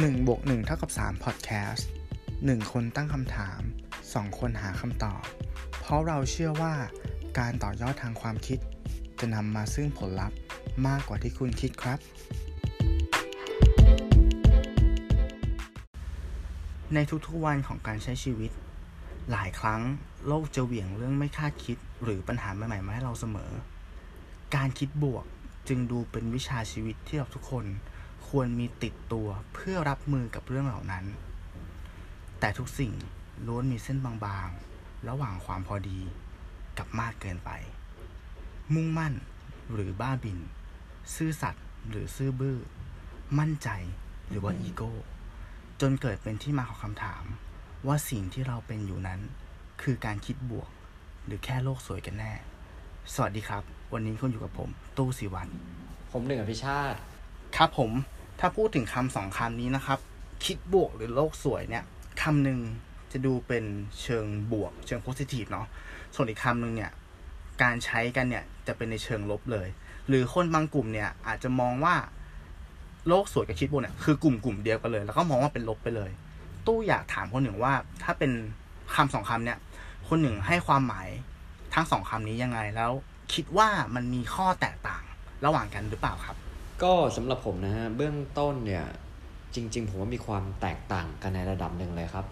1บวก1เท่ากับ3 Podcast 1 คนตั้งคำถาม 2 คนหาคำตอบ เพราะเราเชื่อว่าการต่อยอดทางความคิด จะนำมาซึ่งผลลัพธ์มากกว่าที่คุณคิดครับ ในทุกๆวันของการใช้ชีวิต หลายครั้งโลกจะเหวี่ยงเรื่องไม่คาดคิด หรือปัญหาใหม่ๆมาให้เราเสมอ การคิดบวกจึงดูเป็นวิชาชีวิตที่เราทุกคน ควรมีติดตัวเพื่อรับมือกับเรื่องเหล่านั้น แต่ทุกสิ่งล้วนมีเส้นบางๆ ระหว่างความพอดีกับมากเกินไป มุ่งมั่นหรือบ้าบิน ซื่อสัตย์หรือซื่อบื้อ มั่นใจหรือว่าอีโก้ จนเกิดเป็นที่มาของคำถาม ว่าสิ่งที่เราเป็นอยู่นั้น คือการคิดบวก หรือแค่โลกสวยกันแน่ สวัสดีครับ วันนี้คุณอยู่กับผม ตู้สิวัน ผมหนึ่งอภิชาติ ครับผม ถ้าพูดถึงคำสองคำนี้นะครับ คิดบวกหรือโลกสวยเนี่ยคำหนึ่งจะดูเป็นเชิงบวก เชิงโพสิทีฟเนาะส่วนอีกคำหนึ่งเนี่ยการใช้กันเนี่ยจะเป็นในเชิงลบเลย หรือคนบางกลุ่มเนี่ยอาจจะมองว่าโลกสวยกับคิดบวกเนี่ยคือกลุ่มกลุ่มเดียวกันเลย แล้วก็มองว่าเป็นลบไปเลย ตู้อยากถามคนหนึ่งว่า ถ้าเป็นคำสองคำเนี่ย คนหนึ่งให้ความหมายทั้งสองคำนี้ยังไงแล้ว คิดว่ามันมีข้อแตกต่างระหว่างกันหรือเปล่าครับ ก็สำหรับผมนะฮะเบื้องต้นเนี่ยจริง ๆ ผมว่ามีความแตกต่างกันในระดับหนึ่งเลยครับ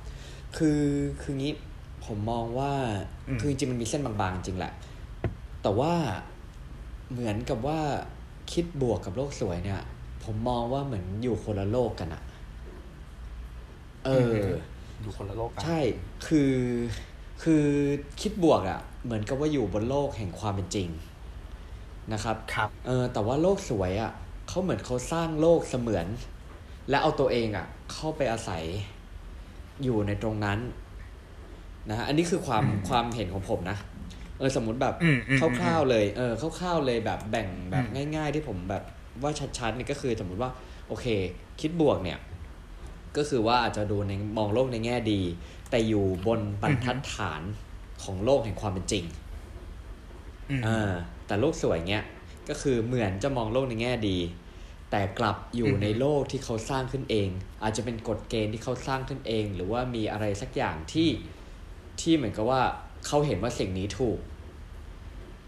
คือคืองี้ผมมองว่าอืมคือจริงๆมันมีเส้นบางๆ จริงแหละ แต่ว่าเหมือนกับว่าคิดบวกกับโลกสวยเนี่ย ผมมองว่าเหมือนอยู่คนละโลกกันอะเออ อยู่คนละโลกกันใช่ คือคือคิดบวกอะ่ะเหมือนกับว่าอยู่บนโลกแห่งความเป็นจริงนะครับครับเออแต่ว่าโลกสวยอะ่ะ เขาเหมือนเขาสร้างโลกเสมือน และเอาตัวเองอะ่ะ เข้าไปอาศัยอยู่ในตรงนั้นนะฮะอันนี้คือความอืมความเห็นของผมนะเออสมมติแบบอืมอืมคร่าวๆเลยเออคร่าวๆเลยแบบแบ่งแบบอืมง่าย ๆ ที่ผมแบบว่าชัดๆนี่ก็คือสมมติว่าโอเค คิดบวกเนี่ย ก็คือว่าอาจจะดูในมองโลกในแง่ดี แต่อยู่บนบรรทัดฐานของโลกแห่งความเป็นจริงอืมอ่าแต่โลกสวยเงี้ย ก็คือเหมือนจะมองโลกในแง่ดี แต่กลับอยู่อืมในโลกที่เขาสร้างขึ้นเอง อาจจะเป็นกฎเกณฑ์ที่เขาสร้างขึ้นเอง หรือว่ามีอะไรสักอย่างที่ที่เหมือนกับว่าเขาเห็นว่าสิ่งนี้ถูก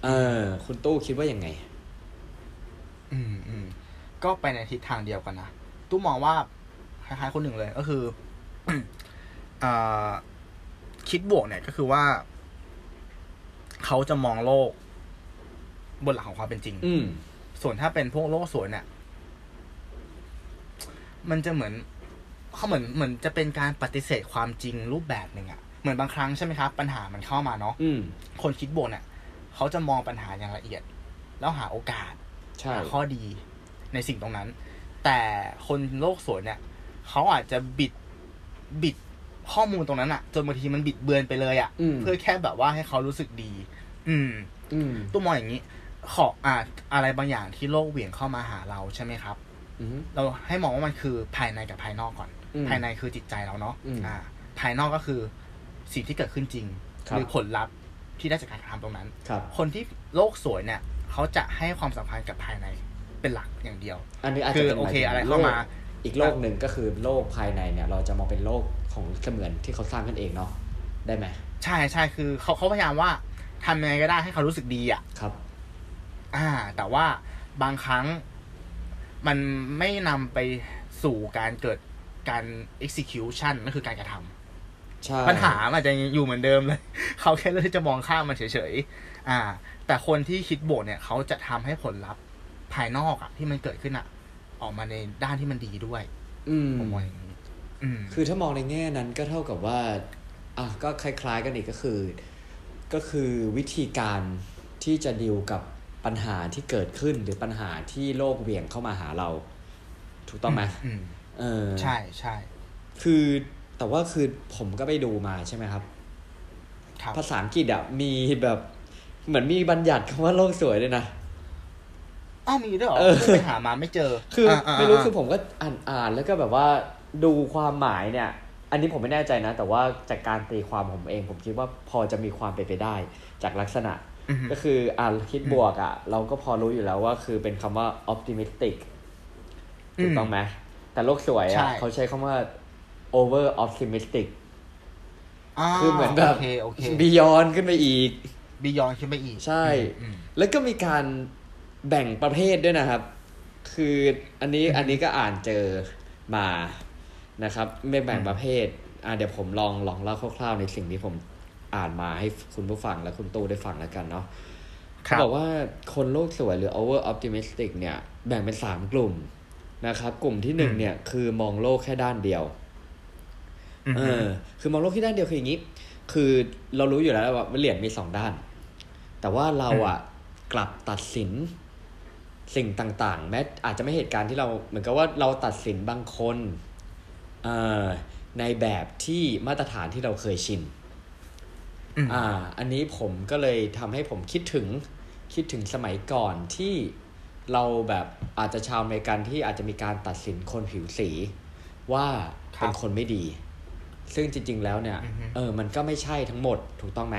เออ คุณตู้คิดว่ายังไง อืมอืมก็ไปในทิศทางเดียวกันนะตู้มองว่าคล้ายๆคนหนึ่งเลยก็คือเอ่อคิดบวกเนี่ยก็คือว่า เขาจะมองโลก บนหลักของความเป็นจริง อืมส่วนถ้าเป็นพวกโลกสวยเนี่ยมันจะเหมือนเขาเหมือนเหมือนจะเป็นการปฏิเสธความจริงรูปแบบหนึ่งอะเหมือนบางครั้งใช่ไหมครับ ปัญหามันเข้ามาเนาะอืมคนคิดบวกเนี่ยเขาจะมองปัญหาอย่างละเอียด แล้วหาโอกาสใช่หาข้อดีในสิ่งตรงนั้น แต่คนโลกสวยเนี่ยเขาอาจจะบิดบิดข้อมูลตรงนั้นอะจนบางทีมันบิดเบือนไปเลยอะอืมเพื่อแค่แบบว่าให้เขารู้สึกดี อืม อืมตู้มองอย่างนี้ ขออ่าอะไรบางอย่างที่โลกเหวี่ยงเข้ามาหาเราใช่ไหมครับอืมเราให้มองว่ามันคือภายในกับภายนอกก่อนอืมภายในคือจิตใจเราเนาะอืมอ่า ภายนอกก็คือสิ่งที่เกิดขึ้นจริงครับหรือผลลัพธ์ที่ได้จากการกระทำตรงนั้นครับคนที่โลกสวยเนี่ย เขาจะให้ความสำคัญกับภายในเป็นหลักอย่างเดียว อันนี้อาจคืจะอเป็นโอเคหยถึงอะไรเข้ามาโลกอีกโลกหนึ่งก็คือโลกภายในเนี่ย เราจะมองเป็นโลกของเสมือนที่เขาสร้างขึ้นเองเนาะได้ไหมใช่ใช่คือเขาเขาพยายามว่าทำยังไงก็ได้ให้เขารู้สึกดีอะครับ อ่า แต่ว่าบางครั้งมันไม่นำไปสู่การเกิดการ execution นั่นคือการกระทำใช่ปัญหามันอาจจะอยู่เหมือนเดิมเลย เขาแค่เลือกที่จะมองข้ามมันเฉยๆอ่า แต่คนที่คิดบวกเนี่ย เขาจะทำให้ผลลัพธ์ภายนอกอะที่มันเกิดขึ้นอะออกมาในด้านที่มันดีด้วย อืมผมมองอย่างนี้อืมคือถ้ามองในแง่นั้นก็เท่ากับว่าอะก็คล้าย ๆ กันอีกก็คือ ก็คือวิธีการที่จะดีลกับ ปัญหาที่เกิดขึ้นหรือปัญหาที่โลกเหวี่ยงเข้ามาหาเรา ถูกต้องไหมอืมเออใช่ใช่คือแต่ว่าคือผมก็ไปดูมาใช่ไหมครับครับภาษาอังกฤษอะมีแบบเหมือนมีบัญญัติคำว่าโลกสวยด้วยนะอ้าวมีด้วยเหรอเออเพิ่งไปหามาไม่เจอ คืออาไม่รู้าคือผมก็อ่านอ่านแล้วก็แบบว่าดูความหมายเนี่ย อันนี้ผมไม่แน่ใจนะ แต่ว่าจากการตีความผมเอง ผมคิดว่าพอจะมีความเป็นไปได้ จากลักษณะอือฮึ ก็คืออ่านคิดบวกอะ่ะ เราก็พอรู้อยู่แล้วว่าคือเป็นคำว่า optimistic ถูกต้องไหมแต่โลกสวยใช่อะเขาใช้คำว่า over optimistic คือเหมือนแบบโอเคโอเค beyond ขึ้นไปอีกบียอนขึ้นไปอีก ใช่อืมแล้วก็มีการแบ่งประเภทด้วยนะครับ คืออันนี้อันนี้ก็อ่านเจอมานะครับ ไม่แบ่งประเภท อ่าเดี๋ยวผมลองลองเล่าคร่าวๆในสิ่งที่ผม อ่านมาให้คุณผู้ฟังและคุณตู้ได้ฟังแล้วกันเนาะครัเขาบอกว่าคนโลกสวยหรือ over optimistic เนี่ย แบ่งเป็นสามกลุ่มนะครับ กลุ่มที่หนึ่งอืมเนี่ยคือมองโลกแค่ด้านเดียวอืมเออ คือมองโลกที่ด้านเดียวคืออย่างนี้ คือเรารู้อยู่แล้วว่าเหรียญมีสองด้าน แต่ว่าเราอะกลับตัดสินสิ่งต่างๆ แม้อาจจะไม่เหตุการณ์ที่เราเหมือนกับว่าเราตัดสินบางคนเอ่อในแบบที่มาตรฐานที่เราเคยชิน อืมอ่า อันนี้ผมก็เลยทำให้ผมคิดถึงคิดถึงสมัยก่อนที่เราแบบอาจจะชาวอเมริกันที่อาจจะมีการตัดสินคนผิวสี ว่าครับเป็นคนไม่ดี ซึ่งจริง ๆ แล้วเนี่ยอือฮึเออ มันก็ไม่ใช่ทั้งหมดถูกต้องไหม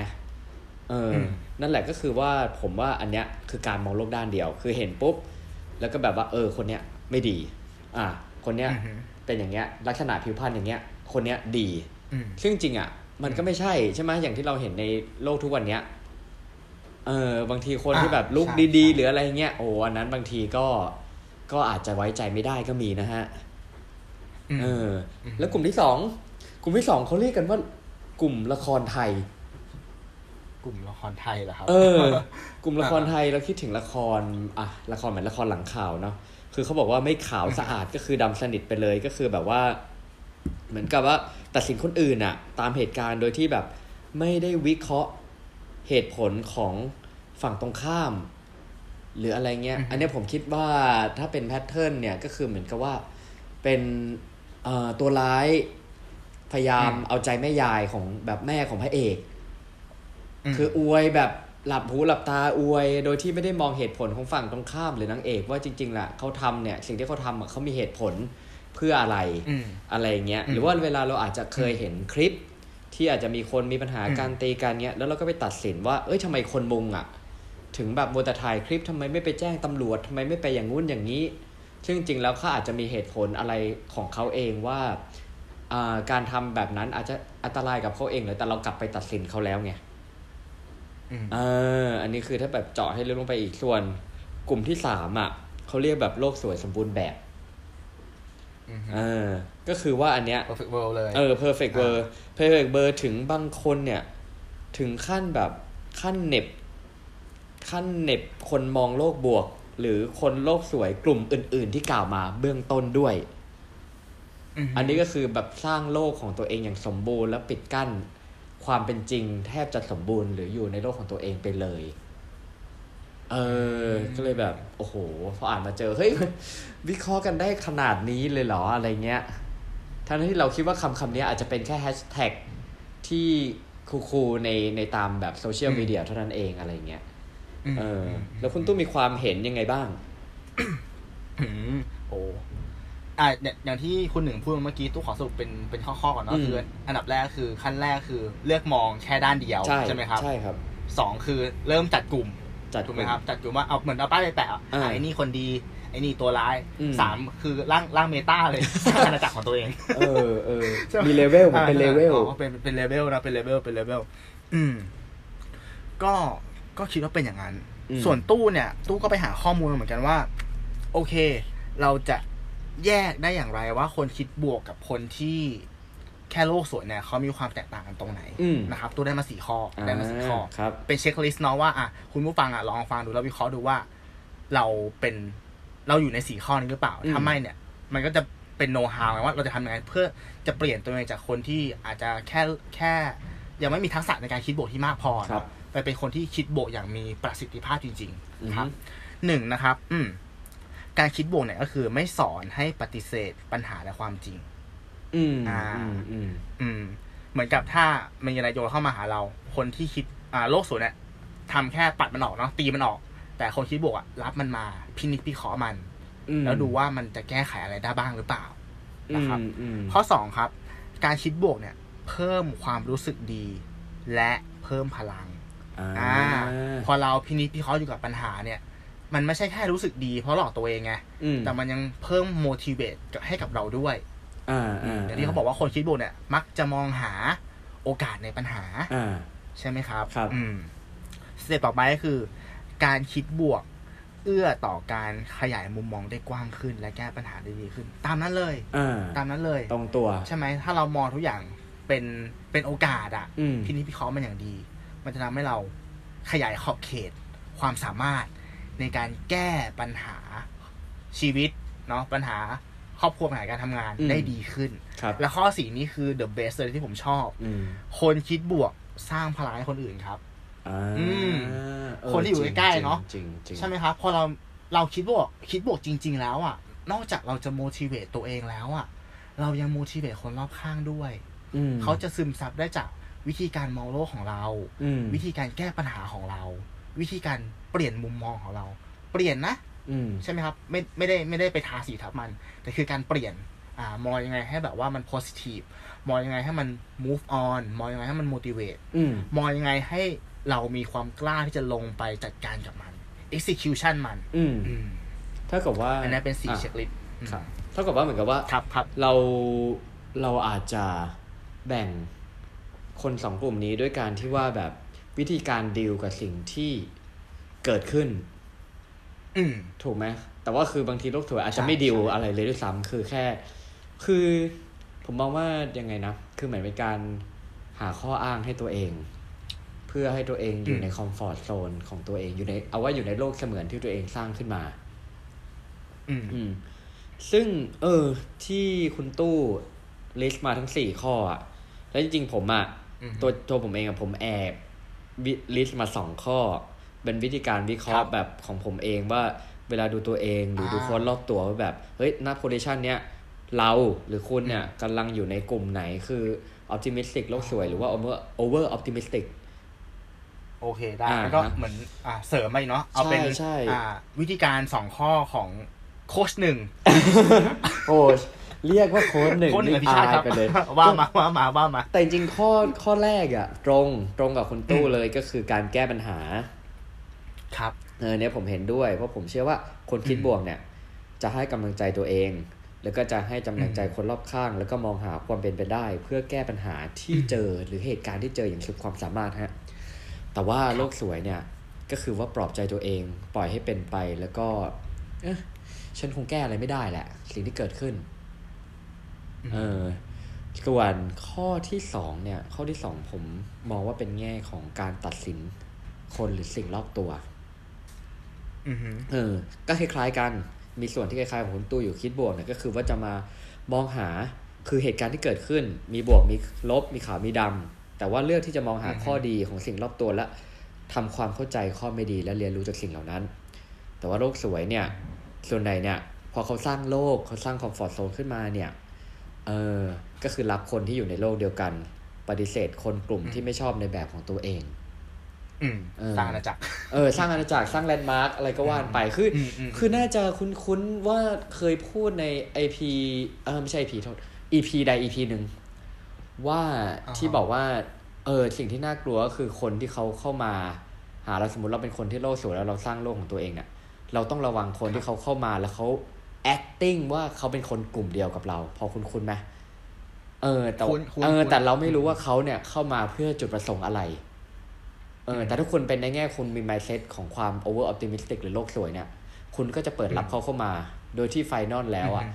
เอออมนั่นแหละก็คือว่าผมว่าอันเนี้ยคือการมองโลกด้านเดียว คือเห็นปุ๊บ แล้วก็แบบว่า เออ คนเนี้ยไม่ดี อ่า คนเนี้ยอือฮึเป็นอย่างเงี้ย ลักษณะผิวพรรณอย่างเงี้ย คนเนี้ยดีอืมซึ่งจริงอะ มันก็ไม่ใช่ใช่ไหมอย่างที่เราเห็นในโลกทุกวันเนี้ยเออบางทีคนอ่าที่แบบลูกใช่ดีใช่ๆหรืออะไรเงี้ยโอ้อันนั้นบางทีก็ก็อาจจะไว้ใจไม่ได้ก็มีนะฮะอืมเอออ แล้วกลุ่มที่สองกลุ่มที่สองเขาเรียกกันว่ากลุ่มละครไทย กลุ่มละครไทยเหรอครับ เออ กลุ่มละครไทยเราคิดถึงละครอะละครเหมือนละครหลังข่าวเนาะคือเขาบอกว่าไม่ขาวสะอาดก็คือดำสนิทไปเลยก็คือแบบว่า เหมือนกับว่า ตัดสินคนอื่นอะตามเหตุการณ์โดยที่แบบไม่ได้วิเคราะห์เหตุผลของฝั่งตรงข้าม หรืออะไรเงี้ยอือฮึอันเนี้ยผมคิดว่าถ้าเป็นแพทเทิร์นเนี่ยก็คือเหมือนกับว่าเป็นเอ่อตัวร้ายพยายามเอาใจแม่ยายของแบบแม่ของพระเอกมคืออวยแบบหลับหูหลับตาอวย โดยที่ไม่ได้มองเหตุผลของฝั่งตรงข้ามหรือนางเอกว่าจริงๆแหละเขาทำเนี่ยสิ่งที่เขาทำอะเขามีเหตุผล เพื่ออะไรอืมอะไรอย่างเงี้ยอืมหรือว่าเวลาเราอาจจะเคยเห็นคลิป ที่อาจจะมีคนมีปัญหาอืมการตีกันเงี้ยแล้วเราก็ไปตัดสินว่า เอ้ยทำไมคนมุงอะ ถึงแบบมัวแต่ถ่ายคลิปทำไมไม่ไปแจ้งตำรวจทำไมไม่ไปอย่างงู้นอย่างนี้ ซึ่งจริงๆแล้วเขาอาจจะมีเหตุผลอะไรของเขาเองว่าอ่าการทำแบบนั้นอาจจะอันตรายกับเขาเองเลยแต่เรากลับไปตัดสินเขาแล้วไงอืมเออ อันนี้คือถ้าแบบเจาะให้ลึกลงไปอีกส่วน กลุ่มที่สามอะเขาเรียกแบบโลกสวยสมบูรณ์แบบ อืมเออก็คือว่าอันเนี้ย perfect world เลยเออ perfect w o r d perfect w o r d ถึงบางคนเนี่ย ถึงขั้นแบบขั้นเหน็บ ขั้นเหน็บคนมองโลกบวก หรือคนโลกสวยกลุ่มอื่น ๆ ที่กล่าวมาเบื้องต้นด้วยมอันนี้ก็คือแบบสร้างโลกของตัวเองอย่างสมบูรณ์ แล้วปิดกั้น ความเป็นจริงแทบจะสมบูรณ์ หรืออยู่ในโลกของตัวเองไปเลย เออ ก็เลยแบบ โอ้โห พออ่านมาเจอ เฮ้ย วิเคราะห์กันได้ขนาดนี้เลยเหรอ อะไรเงี้ย ทั้งที่เราคิดว่าคำคำนี้อาจจะเป็นแค่แฮชแท็กที่คูลๆในในตามแบบโซเชียลมีเดียเท่านั้นเองอะไรเงี้ยมเออมแล้วคุณตู้มีความเห็นยังไงบ้างอืมโอ้อะเนี่ยอย่างที่คุณหนึ่งพูดเมื่อกี้ตู้ขอสรุปเป็นเป็นข้อๆก่อนเนาะอืมคืออันดับแรกคือขั้นแรกคือเลือกมองแค่ด้านเดียวใช่ไหมครับ ใช่ครับสองคือเริ่มจัดกลุ่ม จัดถูกไหมครับจัดกลุ่มว่าเอาเหมือนเอาป้ายไปแปะอะอ่าไอ้นี่คนดีไอ้นี่ตัวร้ายอืมสามคือร่างร่างเมตาเลยสร้างอาณาจักรของตัวเอง เออเออมีเลเวลมันเป็นเลเวลอ๋อเป็นเป็นเลเวลนะเป็นเลเวลเป็นเลเวลอืม ก็ก็คิดว่าเป็นอย่างนั้นอืมส่วนตู้เนี่ย ตู้ก็ไปหาข้อมูลมาเหมือนกันว่า โอเค เราจะแยกได้อย่างไรว่าคนคิดบวกกับคนที่ แค่โลกสวยเนี่ยเขามีความแตกต่างกันตรงไหนอืมนะครับตู้ได้มาสี่ข้ออได้มาสี่ข้อครับเป็น checklist เนาะว่าอะคุณผู้ฟังอะลองฟังดูแล้ววิเคราะห์ดูว่า เราเป็นเราอยู่ในสี่ข้อนี้หรือเปล่าอืมถ้าไม่เนี่ย มันก็จะเป็นโน้ตฮาวว่าเราจะทำยังไงเพื่อจะเปลี่ยนตัวเองจากคนที่อาจจะแค่แค่ยังไม่มีทักษะในการคิดบวกที่มากพอครับไปเป็นคนที่คิดบวกอย่างมีประสิทธิภาพจริงอือฮึๆครับหนึ่งนะครับ อืมการคิดบวกเนี่ยก็คือไม่สอนให้ปฏิเสธปัญหาและความจริง อืมอ่าอืมอืมอืม เหมือนกับถ้ามีอะไรโยนเข้ามาหาเรา คนที่คิดอ่าโลกสวยเนี่ยทำแค่ปัดมันออกเนาะตีมันออก แต่คนคิดบวกอะรับมันมาพินิจพิเคราะห์มันอืมแล้วดูว่ามันจะแก้ไขอะไรได้บ้างหรือเปล่านะครับอืมอืมข้อสองครับ การคิดบวกเนี่ย เพิ่มความรู้สึกดี และเพิ่มพลังอ่าอ่าพอเราพินิจพิเคราะห์อยู่กับปัญหาเนี่ย มันไม่ใช่แค่รู้สึกดีเพราะหลอกตัวเองไงอืมแต่มันยังเพิ่ม motivate ให้กับเราด้วย อ่าอ่าอย่างที่เขาบอกว่าคนคิดบวกเนี่ย มักจะมองหาโอกาสในปัญหาอ่าใช่ไหมครับครับอืมสเต็ปต่อไปก็คือ การคิดบวก เอื้อต่อการขยายมุมมองได้กว้างขึ้น และแก้ปัญหาได้ดีขึ้น ตามนั้นเลยอ่าตามนั้นเลย ตรงตัว ใช่ไหมถ้าเรามองทุกอย่างเป็นเป็นโอกาสอะอืมพินิจพิเคราะห์มันอย่างดี มันจะทำให้เราขยายขอบเขตความสามารถในการแก้ปัญหาชีวิตเนาะปัญหา ครอบครัวปัญหาการทำงานอืมได้ดีขึ้นครับและข้อสี่นี้คือ the best เลยที่ผมชอบอืมคนคิดบวกสร้างพลังให้คนอื่นครับอ่าอืมเออคนที่อยู่จริงใกล้ๆเนอะจริงจริงใช่ไหมครับพอเราเราคิดบวกคิดบวกจริง ๆ แล้วอะนอกจากเราจะ motivate ตัวเองแล้วอะเรายัง motivate คนรอบข้างด้วยอืมเขาจะซึมซับได้จากวิธีการมองโลกของเราอืมวิธีการแก้ปัญหาของเรา วิธีการเปลี่ยนมุมมองของเรา เปลี่ยนนะอืม ใช่ไหมครับ ไม่ไม่ได้ไม่ได้ไปทาสีทับมัน แต่คือการเปลี่ยนอ่ามองยังไงให้แบบว่ามัน positive มองยังไงให้มัน move on มองยังไงให้มัน motivate อืมมองยังไงให้เรามีความกล้าที่จะลงไปจัดการกับมัน execution มัน อืมอืมเท่ากับว่าอันนั้นเป็นสี่อะเช็คลิสต์ครับเท่ากับว่าเหมือนกับว่าครับครับเราเราอาจจะแบ่งคนสองกลุ่มนี้ด้วยการที่ว่าแบบวิธีการดีลกับสิ่งที่เกิดขึ้นอืม ถูกไหมแต่ว่าคือบางทีโลกสวยอาจจะใช่ไม่ดีลใช่อะไรเลยด้วยซ้ำคือแค่ คือผมมองว่ายังไงนะ คือเหมือนเป็นการหาข้ออ้างให้ตัวเอง เพื่อให้ตัวเองอยู่ในคอมฟอร์ทโซนของตัวเองอยู่ใน เอาว่าอยู่ในโลกเสมือนที่ตัวเองสร้างขึ้นมา อืมอืมซึ่ง เออ ที่คุณตู้list มาทั้งสี่ข้ออะแล้วจริงๆผมอะอืมตัวตัวผมเองอะผมแอบ list มาสองข้อ เป็นวิธีการวิเคราะห์รับแบบของผมเองว่าเวลาดูตัวเองหรือดูอ่าคนรอบตัวว่าแบบเฮ้ยณ position เนี้ยเราหรือคุณเนี่ยกำลังอยู่ในกลุ่มไหนคืออ p ติมิสติกโลกสวยหรือว่า over over optimistic โอเคได้อ่าแล้วก็ฮะเหมือนอ่าเสริมมาอีกเนาะเอาเป็นใช่ใช่อ่าวิธีการสองข้อของโค้ชหนึ่งโอ้ยเรียกว่าโค้ดหนึ่งโค้ชหนึ่งนี่พิชาติครับไปเลยว่ามาว่ามาว่ามา แต่จริงๆข้อข้อแรกอะตรงตรงกับคุณตู้เลยก็คือการแก้ปัญหา ครับเออเนี่ยผมเห็นด้วย เพราะผมเชื่อว่าคนคิดบวกเนี่ย จะให้กำลังใจตัวเอง แล้วก็จะให้กำลังใจคนรอบข้าง แล้วก็มองหาความเป็นไปได้ เพื่อแก้ปัญหาที่เจอหรือเหตุการณ์ที่เจออย่างสุดความสามารถฮะแต่ว่าโลกสวยเนี่ยก็คือว่าปลอบใจตัวเอง ปล่อยให้เป็นไปแล้วก็เอะฉันคงแก้อะไรไม่ได้แหละ สิ่งที่เกิดขึ้นเออส่วนข้อที่สองเนี่ย ข้อที่สองผมมองว่าเป็นแง่ของการตัดสินคนหรือสิ่งรอบตัว เออ ก็คล้ายๆกัน มีส่วนที่คล้ายๆของคุณตู้อยู่คิดบวกเนี่ยก็คือว่าจะมามองหาคือเหตุการณ์ที่เกิดขึ้น มีบวกมีลบมีขาวมีดำแต่ว่าเลือกที่จะมองหาข้อดีของสิ่งรอบตัวและทำความเข้าใจข้อไม่ดีและเรียนรู้จากสิ่งเหล่านั้น แต่ว่าโลกสวยเนี่ย ส่วนใหญ่เนี่ย พอเขาสร้างโลกเขาสร้าง comfort zone ขึ้นมาเนี่ย เออ ก็คือรับคนที่อยู่ในโลกเดียวกัน ปฏิเสธคนกลุ่มที่ไม่ชอบในแบบของตัวเอง สร้างอาณาจักรเออสร้างอาณาจักรสร้าง landmark อะไรก็ว่านไปคืออมอืมคือน่าจะคุ้นๆว่าเคยพูดใน EP เออไม่ใช่ IP โทษ EP ใด EP หนึ่งว่าอ่าฮะที่บอกว่า เออสิ่งที่น่ากลัวก็คือคนที่เขาเข้ามา หาเราสมมติเราเป็นคนที่โลกสวยแล้วเราสร้างโลกของตัวเองเนี่ยเราต้องระวังคนที่เขาเข้ามาแล้วเขา acting ว่าเขาเป็นคนกลุ่มเดียวกับเรา พอคุณคุณไหมเออแต่คุ้นคุ้นเออคุ้นแต่เราไม่รู้ว่าเขาเนี่ยเข้ามาเพื่อจุดประสงค์อะไร เออแต่ถ้าคุณเป็นในแง่คุณมี mindset ของความ over optimistic หรือโลกสวยเนี่ย คุณก็จะเปิดรับเขาเข้ามา โดยที่ไฟนอลแล้วอะอืม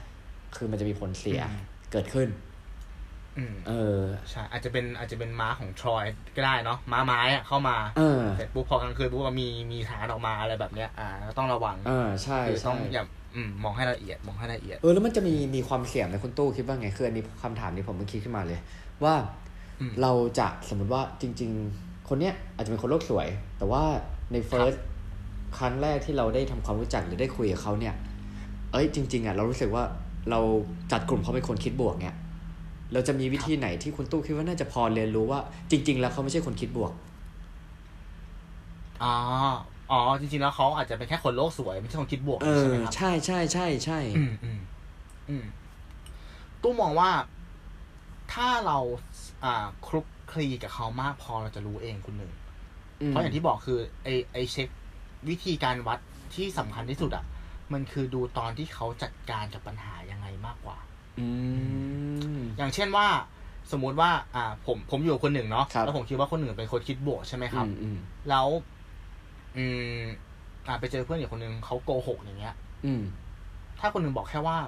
คือมันจะมีผลเสียอืมเกิดขึ้นอืมเออใช่อาจจะเป็นอาจจะเป็นม้าของทรอยก็ได้เนาะม้าไม้อะเข้ามาเออเสร็จปุ๊บพอกลางคืนปุ๊บมันมีมีฐานออกมาอะไรแบบเนี้ย อ่าก็ต้องระวังเออใช่คือต้อใช่งอย่าอืมมองให้ละเอียดมองให้ละเอียดเออแล้วมันจะมีมีความเสี่ยงไหมคุณตู้คิดว่าไงคืออันนี้คำถามนี้ผมเพิ่งคิดขึ้นมาเลย ว่าอืมเราจะสมมติว่าจริง ๆ คนเนี้ยอาจจะเป็นคนโลกสวย แต่ว่าใน first ครั้งแรกที่เราได้ทำความรู้จักหรือได้คุยกับเขาเนี่ย เอ้ยจริง ๆอะเรารู้สึกว่าเราจัดกลุ่มเขาเป็นคนคิดบวกเนี่ยเราจะมีวิธีไหนที่คุณตู้คิดว่าน่าจะพอเรียนรู้ว่า จริง ๆ แล้วเขาไม่ใช่คนคิดบวกอ๋ออ๋อจริง ๆ แล้วเขาอาจจะเป็นแค่คนโลกสวยไม่ใช่คนคิดบวกเอใช่อไหมครับใช่ใช่ใช่ใช่อืมอืมอืมตู้มองว่าถ้าเรา อ่าคลุก คลีกับเขามากพอเราจะรู้เองคุณหนึ่ง เพราะอย่างที่บอกคือไอไอเช็ควิธีการวัดที่สำคัญที่สุดอะมันคือดูตอนที่เขาจัดการกับปัญหายังไงมากกว่า อืมอย่างเช่นว่า สมมุติว่า อ่า ผมผมอยู่กับคนหนึ่งเนาะครับแล้วผมคิดว่าคนหนึ่งเป็นคนคิดบวกใช่ไหมครับอืมอืมแล้ว อืมอ่าไปเจอเพื่อนอีกคนหนึ่งเขาโกหกอย่างเงี้ย อืม ถ้าคนหนึ่งบอกแค่ว่า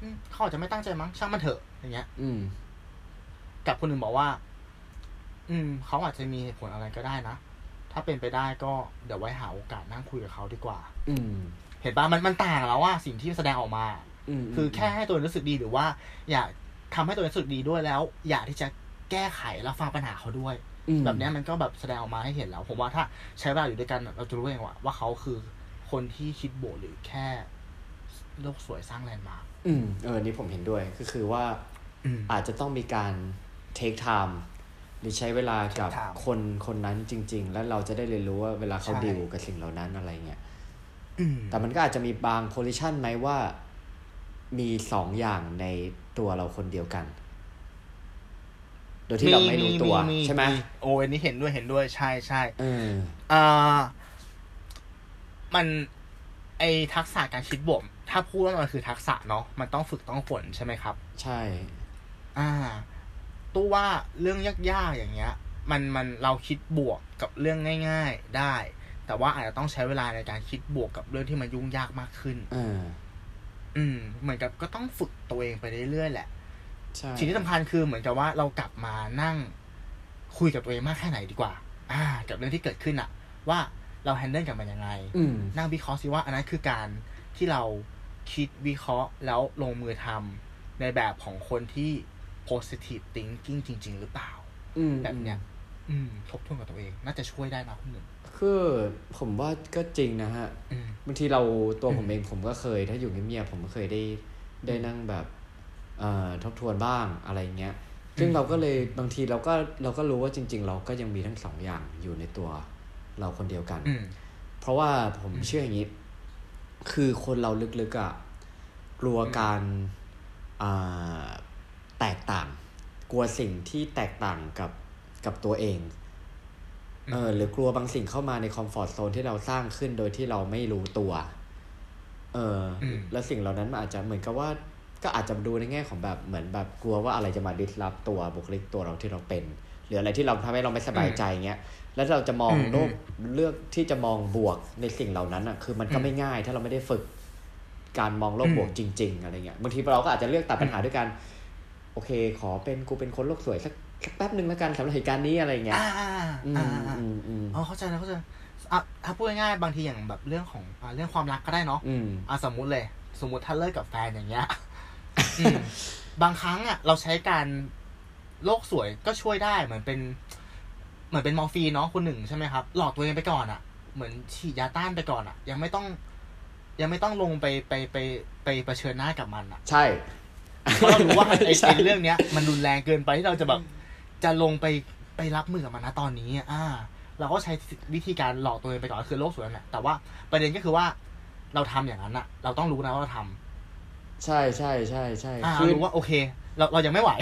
อืมเขาอาจจะไม่ตั้งใจมั้งช่างมันเถอะอย่างเงี้ย อืม กับคนหนึ่งบอกว่า อืมเขาอาจจะมีเหตุผลอะไรก็ได้นะ ถ้าเป็นไปได้ก็เดี๋ยวไว้หาโอกาสนั่งคุยกับเขาดีกว่า อืม เห็นปะมันมันต่างแล้วว่าสิ่งที่แสดงออกมาอืมคือแค่ให้ตัวเองรู้สึกดีหรือว่า อยากทำให้ตัวเองรู้สึกดีด้วยแล้ว อยากที่จะแก้ไขแล้วฟังปัญหาเขาด้วยอืมแบบเนี้ยมันก็แบบแสดงออกมาให้เห็นแล้ว ผมว่าถ้าใช้เวลาอยู่ด้วยกันเราจะรู้เองว่าว่าเขาคือคนที่คิดบวกหรือแค่โลกสวยสร้างแลนด์มาร์คอืมเออนี่ผมเห็นด้วยก็คือว่าอืมอาจจะต้องมีการ take time หรือใช้เวลากับ Take time คนคนนั้นจริง ๆ แล้วเราจะได้เรียนรู้ว่าเวลาเขาใช่ดิวกับสิ่งเหล่านั้นอะไรเงี้ยอืมแต่มันก็อาจจะมีบางโพ i ิชันไหมว่า มีสองอย่างในตัวเราคนเดียวกัน โดยที่เราไม่รู้ตัวใช่ไหมโอ้อันนี้เห็นด้วยเห็นด้วยใช่ใช่เอออ่ามันไอทักษะการคิดบวกถ้าพูดว่ามันคือทักษะเนาะมันต้องฝึกต้องฝนใช่ไหมครับ ใช่ อ่า ตู้ว่าเรื่องยากๆอย่างเงี้ย มันมันเราคิดบวกกับเรื่องง่าย ๆได้ แต่ว่าอาจจะต้องใช้เวลาในการคิดบวกกับเรื่องที่มันยุ่งยากมากขึ้นเอออืม เหมือนกับก็ต้องฝึกตัวเองไปเรื่อยๆแหละใช่สิ่งที่สำคัญคือเหมือนกับว่าเรากลับมานั่งคุยกับตัวเองมากแค่ไหนดีกว่า อ่า กับเรื่องที่เกิดขึ้นอะว่าเราแฮนเดิลกับมันยังไงอืมนั่งวิเคราะห์สิว่าอันนั้นคือการที่เราคิดวิเคราะห์แล้วลงมือทำในแบบของคนที่ positive thinking จริง ๆ หรือเปล่าอืมแบบเนี้ยอืมทบทวนกับตัวเอง น่าจะช่วยได้นะคุณหนึ่งคือผมว่าก็จริงนะฮะอืมบางทีเราตัวผมเองผมก็เคย ถ้าอยู่เงียบๆผมก็เคยได้ได้นั่งแบบเอ่อทบทวนบ้างอะไรเงี้ย ซึ่งเราก็เลยบางทีเราก็เราก็รู้ว่าจริง ๆ เราก็ยังมีทั้งสองอย่างอยู่ในตัวเราคนเดียวกันอืมเพราะว่าผมเชื่ออย่างนี้ คือคนเราลึกๆอะ่ะกลัวการอ่า แตกต่าง กลัวสิ่งที่แตกต่างกับกับตัวเองเออหรือกลัวบางสิ่งเข้ามาในคอมฟอร์ทโซนที่เราสร้างขึ้นโดยที่เราไม่รู้ตัว เอออมแล้วสิ่งเหล่านั้นมันอาจจะเหมือนกับว่า ก็อาจจะดูในแง่ของแบบเหมือนแบบกลัวว่าอะไรจะมาดิสรับตัวบุคลิกตัวเราที่เราเป็น หรืออะไรที่เราทำให้เราไม่สบายใจเงี้ย แล้วเราจะมองอืมโลกเลือกที่จะมองบวกในสิ่งเหล่านั้นอะ คือมันก็อืมไม่ง่าย ถ้าเราไม่ได้ฝึกการมองโลกอืมบวกจริง ๆ อะไรเงี้ย บางทีเราก็อาจจะเลือกตัดปัญหาด้วยกัน โอเค ขอเป็นกูเป็นคนโลกสวยสักสักแป๊บหนึ่งแล้วกันสำหรับเหตุการณ์นี้อะไรเงี้ย อ่าอ่าอืมอ่าอ่าอืมอืมอ๋อเข้าใจแล้วเข้าใจอะถ้าพูดง่ายๆบางทีอย่างแบบเรื่องของอ่าเรื่องความรักก็ได้เนาะอืมอะสมมุติเลย สมมุติถ้าเลิกกับแฟนอย่างเงี้ยอืมบางครั้งอะ เราใช้การโลกสวยก็ช่วยได้เหมือนเป็น เหมือนเป็นมอร์ฟีนเนาะคนหนึ่งใช่ไหมครับหลอกตัวเองไปก่อนอะ เหมือนฉีดยาต้านไปก่อนอะ ยังไม่ต้อง ยังไม่ต้องลงไปไปไปไปไปเผชิญหน้ากับมันอะ ใช่ เพราะเรารู้ว่าไอ้ใช่ไอ้เรื่องเนี้ย มันรุนแรงเกินไปที่เราจะแบบจะลงไปไปรับมือกับมันนะตอนนี้อะอ่า เราก็ใช้วิธีการหลอกตัวเองไปก่อนคือโลกสวยนั่นแหละแต่ว่าประเด็นก็คือว่าเราทำอย่างนั้นอะเราต้องรู้นะว่าเราทำใช่ใช่ใช่ใช่อ่าคือรู้ว่าโอเค เราเรายังไม่ไหว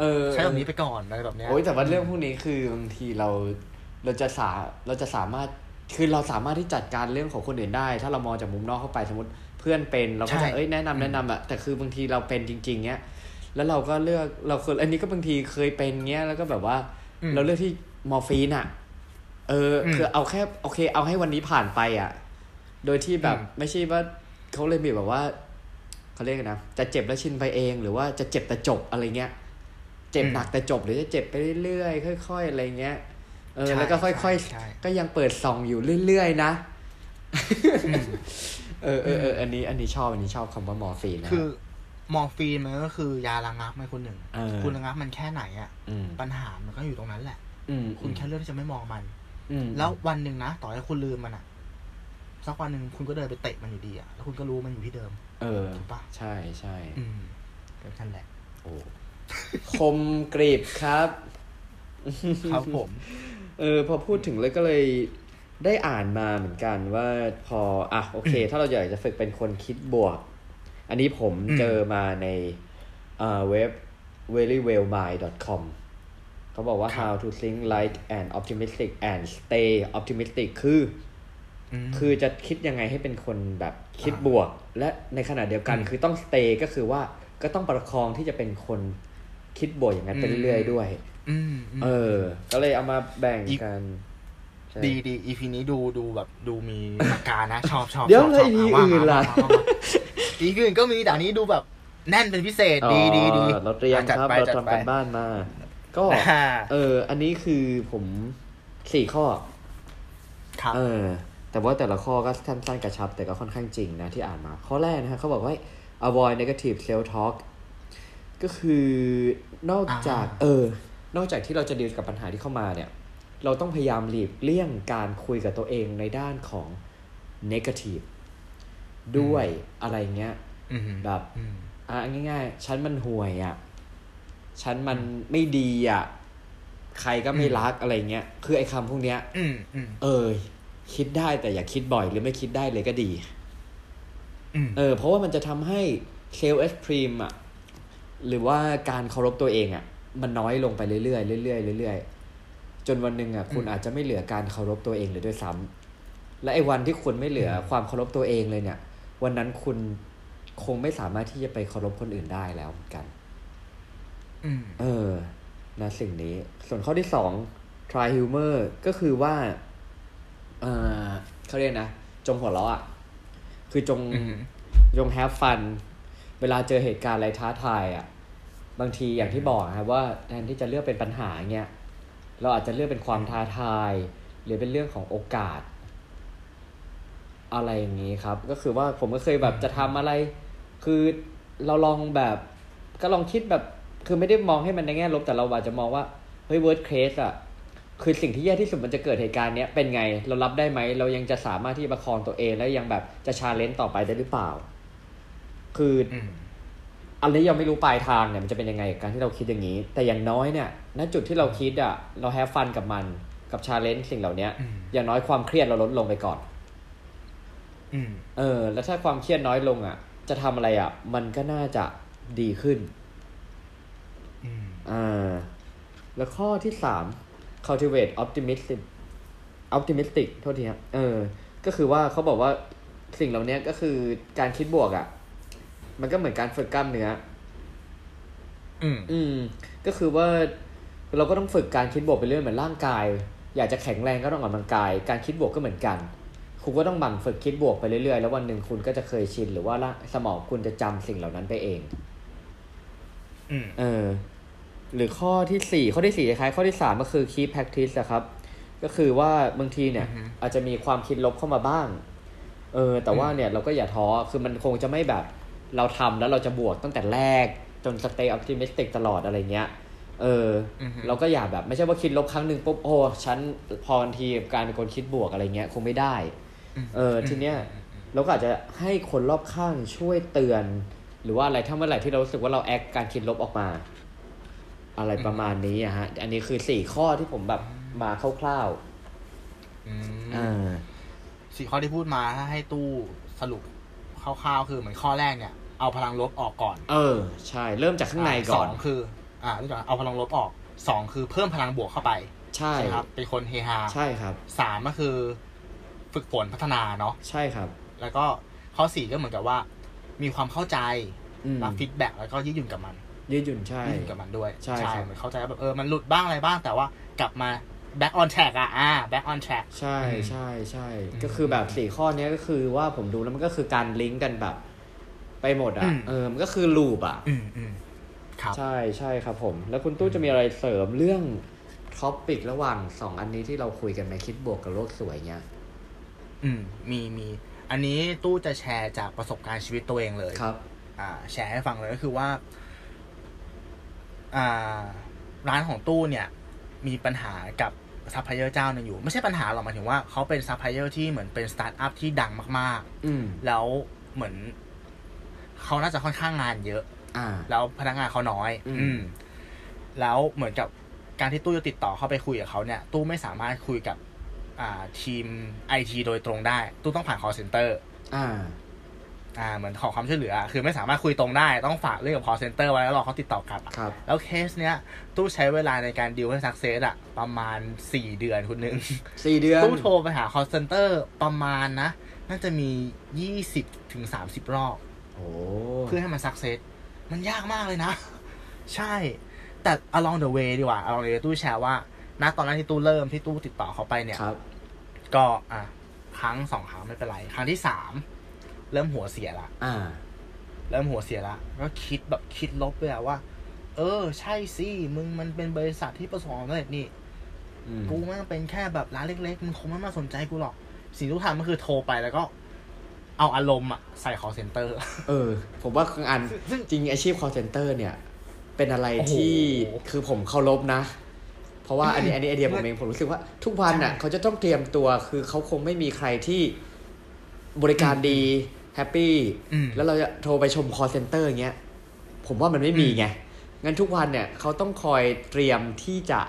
เออใช้แบบนี้ไปก่อนอะไรแบบเนี้ยโอ้ยแต่ว่าเรื่องพวกนี้คือบางทีเราเราจะสาเราจะสามารถคือเราสามารถที่จัดการเรื่องของคนอื่นได้ ถ้าเรามองจากมุมนอกเข้าไปสมมติเพื่อนเป็นเราก็จะเอ้ยแนะนำแนะนำอะแต่คือบางทีเราเป็นจริง ๆเนี้ยแล้วเราก็เลือกเราเคยอันนี้ก็บางทีเคยเป็นเงี้ยแล้วก็แบบว่าอืมเราเลือกที่มอร์ฟีนอะเอออมคือเอาแค่โอเค เอาให้วันนี้ผ่านไปอะโดยที่แบบอืมไม่ใช่ว่าเขาเลยมีแบบว่าเขาเรียกกันนะจะเจ็บแล้วชินไปเองหรือว่าจะเจ็บแต่จบอะไรเงี้ยเจ็บหนักแต่จบหรือจะเจ็บไปเรื่อยๆค่อย ๆ อะไรเงี้ยเออใช่แล้วก็ค่อยใช่ใช่ๆก็ยังเปิดส่องอยู่เรื่อยๆนะอืม เออเออเอออันนี้อันนี้ชอบอันนี้ชอบคำว่ามอร์ฟีนนะคือมอร์ฟีนมันก็คือยาระงับไหมคุณหนึ่งเออคุณระงับมันแค่ไหนอะอืมปัญหามันก็อยู่ตรงนั้นแหละ อืมคุณแค่เลือกที่จะไม่มองมัน อืมแล้ววันหนึ่งนะต่อให้คุณลืมมันอะสักวันหนึ่งคุณก็เดินไปเตะมันอยู่ดีอะแล้วคุณก็รู้มันอยู่ที่เดิม เออถูกปะใช่ใช่อืมก็นั่นแหละ โอ้คมกรีบครับ ครับผม เออ พอพูดถึงเลยก็เลย ได้อ่านมาเหมือนกันว่าพออะโอเค ถ้าเราอยากจะฝึกเป็นคนคิดบวก อันนี้ผมอืมเจอมาในเอ่อเว็บ verywellmind.com เขาบอกว่า how to think like and optimistic and stay optimistic คือมคือจะคิดยังไงให้เป็นคนแบบคิดบวก และในขณะเดียวกันอืมคือต้องสเตย์ก็คือว่าก็ต้องประคองที่จะเป็นคนคิดบวกอย่างนั้นไปอืมเรื่อยๆด้วยอืมมเออ ก็เลยเอามาแบ่งอีกกันใช่ ดีดีอีพีนี้ดูดูแบบดูมีหลักการนะ ชอบชอบเดี๋ยวชอบแล้วชอบ EP ว่ามาอื่นล่ะว่ามาว่ามาอีพีอื่นก็มีแต่อันนี้ดูแบบแน่นเป็นพิเศษดีดีดีอ๋อเราเตรียมอะจัดครับไปเราจัดทำไปกันบ้านมา ก็อ่าเออ อันนี้คือผมสี่ข้อครับเออ แต่ว่าแต่ละข้อก็สั้นๆกระชับ แต่ก็ค่อนข้างจริงนะที่อ่านมา ข้อแรกนะฮะเขาบอกว่า avoid negative self talk ก็คือนอกจากอ่าเออ นอกจากที่เราจะดีลกับปัญหาที่เข้ามาเนี่ย เราต้องพยายามหลีกเลี่ยงการคุยกับตัวเองในด้านของ negative ด้วยอะไรเงี้ยอืมแบบอืมอะง่ายๆ ฉันมันห่วยอะ ฉันมันไม่ดีอะ ใครก็ไม่รักอะไรเงี้ย คือไอ้คำพวกเนี้ยอืมอืมเออ คิดได้แต่อย่าคิดบ่อยหรือไม่คิดได้เลยก็ดีอืมเออ เพราะว่ามันจะทำให้เซลล์เอสพรีมอะ หรือว่าการเคารพตัวเองอะ มันน้อยลงไปเรื่อยๆเรื่อยๆเรื่อยๆ จนวันหนึ่งอะคุณอาจจะไม่เหลือการเคารพตัวเองเลยด้วยซ้ำและไอ้วันที่คุณไม่เหลือความเคารพตัวเองเลยเนี่ย วันนั้นคุณคงไม่สามารถที่จะไปเคารพคนอื่นได้แล้วเหมือนกันอืมเออนะสิ่งนี้ ส่วนข้อที่สอง try humor ก็คือว่า เออเขาเรียกนะ จงหัวเราะอะ คือจงอืมจง have fun เวลาเจอเหตุการณ์อะไรท้าทายอะ บางทีอย่างที่บอกนะครับว่าแทนที่จะเลือกเป็นปัญหาเงี้ย เราอาจจะเลือกเป็นความท้าทาย หรือเป็นเรื่องของโอกาส อะไรอย่างนี้ครับ ก็คือว่าผมก็เคยแบบจะทำอะไร คือเราลองแบบก็ลองคิดแบบคือไม่ได้มองให้มันในแง่ลบแต่เราอาจจะมองว่าเฮ้ย worst case อะคือสิ่งที่แย่ที่สุดมันจะเกิดเหตุการณ์เนี้ยเป็นไง เรารับได้ไหม เรายังจะสามารถที่ประคองตัวเอง แล้วยังแบบจะ challenge ต่อไปได้หรือเปล่า คือ อืมอันนี้ยังไม่รู้ปลายทางเนี่ยมันจะเป็นยังไงกับการที่เราคิดอย่างนี้ แต่อย่างน้อยเนี่ยณจุดที่เราคิดอะเรา have fun กับมันกับ challenge สิ่งเหล่าเนี้ยอืมอย่างน้อยความเครียดเราลดลงไปก่อนอืมเออ แล้วถ้าความเครียดน้อยลงอะ จะทำอะไรอะ มันก็น่าจะดีขึ้นอืมอ่า แล้วข้อที่สาม cultivate optimistic optimistic โทษทีครับ เออ ก็คือว่าเขาบอกว่าสิ่งเหล่านี้ก็คือการคิดบวกอะ่ะ มันก็เหมือนการฝึกกล้ามเนื้อ อืม อืม ก็คือว่าเราก็ต้องฝึกการคิดบวกไปเรื่อยเหมือนร่างกาย อยากจะแข็งแรงก็ต้องออกกำลังกาย การคิดบวกก็เหมือนกัน คุณก็ต้องหมั่นฝึกคิดบวกไปเรื่อยๆ แล้ววันหนึ่งคุณก็จะเคยชินหรือว่าร่างสมองคุณจะจำสิ่งเหล่านั้นไปเอง อืม เออ หรือข้อที่สี่ข้อที่สี่คล้ายๆข้อที่สามก็คือ keep practice อะครับ ก็คือว่าบางทีเนี่ยอือฮึอาจจะมีความคิดลบเข้ามาบ้าง เออ แต่ว่าเนี่ยเราก็อย่าท้อ คือมันคงจะไม่แบบ เราทำแล้วเราจะบวกตั้งแต่แรกจน stay optimistic ตลอดอะไรเงี้ย เออออฮึเราก็อย่าแบบไม่ใช่ว่าคิดลบครั้งหนึ่งปุ๊บโอ้ฉันพอทันทีการเป็นคนคิดบวกอะไรเงี้ยคงไม่ได้ เออทีเนี้ยเราก็อาจจะให้คนรอบข้างช่วยเตือน หรือว่าอะไรถ้าเมื่อไหร่ที่เรารู้สึกว่าเราแอคการคิดลบออกมา อะไรประมาณนี้อะฮะ อันนี้คือสี่ข้อที่ผมแบบมาคร่าวอืๆมอ่าสี่ข้อที่พูดมาถ้าให้ตู้สรุป คร่าวๆคือเหมือนข้อแรกเนี่ยเอาพลังลบออกก่อน เออ ใช่ เริ่มจากข้างในก่อนสองคือ อ่าเริ่มจากเอาพลังลบออกสองคือเพิ่มพลังบวกเข้าไป ใช่ใช่ไหมครับ เป็นคนเฮฮาใช่ครับสามก็คือ ฝึกฝนพัฒนาเนาะใช่ครับ แล้วก็ข้อสี่ก็เหมือนกับว่า มีความเข้าใจอืมรับฟีดแบ็กแล้วก็ยืดหยุ่นกับมันยืดหยุ่นใช่ยืดหยุ่นกับมันด้วยใช่ครับเหมือนเข้าใจว่าแบบเออมันหลุดบ้างอะไรบ้างแต่ว่ากลับมา back on track อะอ่า back on track ใช่อืมใช่ใช่อืมก็คือแบบสี่ข้อเนี้ยก็คือว่าผมดูแล้วมันก็คือการลิงก์กันแบบ ไปหมดอือะมเออมันก็คือลูปอะอืมอืมครับใช่ใช่ครับผม แล้วคุณตู้จะมีอะไรเสริมเรื่องtopic ระหว่างสองอันนี้ที่เราคุยกันไหมคิดบวกกับโลกสวยเนี้ยอืม มีมี อันนี้ตู้จะแชร์จากประสบการณ์ชีวิตตัวเองเลยครับ อ่า แชร์ให้ฟังเลยก็คือว่า อ่า ร้านของตู้เนี่ย มีปัญหากับ ซัพพลายเออร์เจ้าหนึ่งอยู่ ไม่ใช่ปัญหาหรอกหมายถึงว่าเขาเป็นซัพพลายเออร์ที่เหมือนเป็นสตาร์ทอัพที่ดังมากอืมๆแล้วเหมือนเขาน่าจะค่อนข้างงานเยอะอ่าแล้วพนักงานเขาน้อยอืมอืม แล้วเหมือนกับการที่ตู้จะติดต่อเข้าไปคุยกับเขาเนี่ย ตู้ไม่สามารถคุยกับ อ่าทีมไอทีโดยตรงได้ ตู้ต้องผ่าน call center อ่า อ่าเหมือนขอความช่วยเหลือ คือไม่สามารถคุยตรงได้ ต้องฝากเรื่องกับ call center ไว้แล้วรอเขาติดต่อกลับอะครับ แล้วเคสเนี้ยตู้ใช้เวลาในการดีลให้สักเซสอะประมาณสี่เดือนคุณหนึ่งสี่เดือนตู้โทรไปหา call center ประมาณนะ น่าจะมียี่สิบถึงสามสิบรอบ โอ้เพื่อให้มันสักเซสมันยากมากเลยนะ ใช่ แต่ along the way ดีกว่า along the way ตู้แชร์ว่าณตอนนั้นที่ตู้เริ่มที่ตู้ติดต่อเขาไปเนี่ย ครับ ก็อะครั้งสองครั้งไม่เป็นไร ครั้งที่สาม เริ่มหัวเสียละอ่า เริ่มหัวเสียละก็คิดแบบคิดลบเลยอะว่า เออ ใช่สิมึงมันเป็นบริษัทที่ประสบความสำเร็จนี่อืมกูแม่งเป็นแค่แบบร้านเล็กๆมึงคงไม่มาสนใจกูหรอก สิ่งที่ตู้ทำก็คือโทรไปแล้วก็ เอาอารมณ์อะใส่ call center เออ ผมว่าบางอันซึ่งจริงอาชีพ call center เนี่ย เป็นอะไรโอ้โหที่คือผมเคารพนะเพราะว่าอันนี้อันนี้ไอเดียผมเองผมรู้สึกว่าทุกวันน่ะใช่เขาจะต้องเตรียมตัวคือเขาคงไม่มีใครที่บริการดี happy อืมแล้วเราจะโทรไปชม call center อย่างเงี้ย ผมว่ามันไม่มีไง งั้นทุกวันเนี่ยเขาต้องคอยเตรียมที่จะ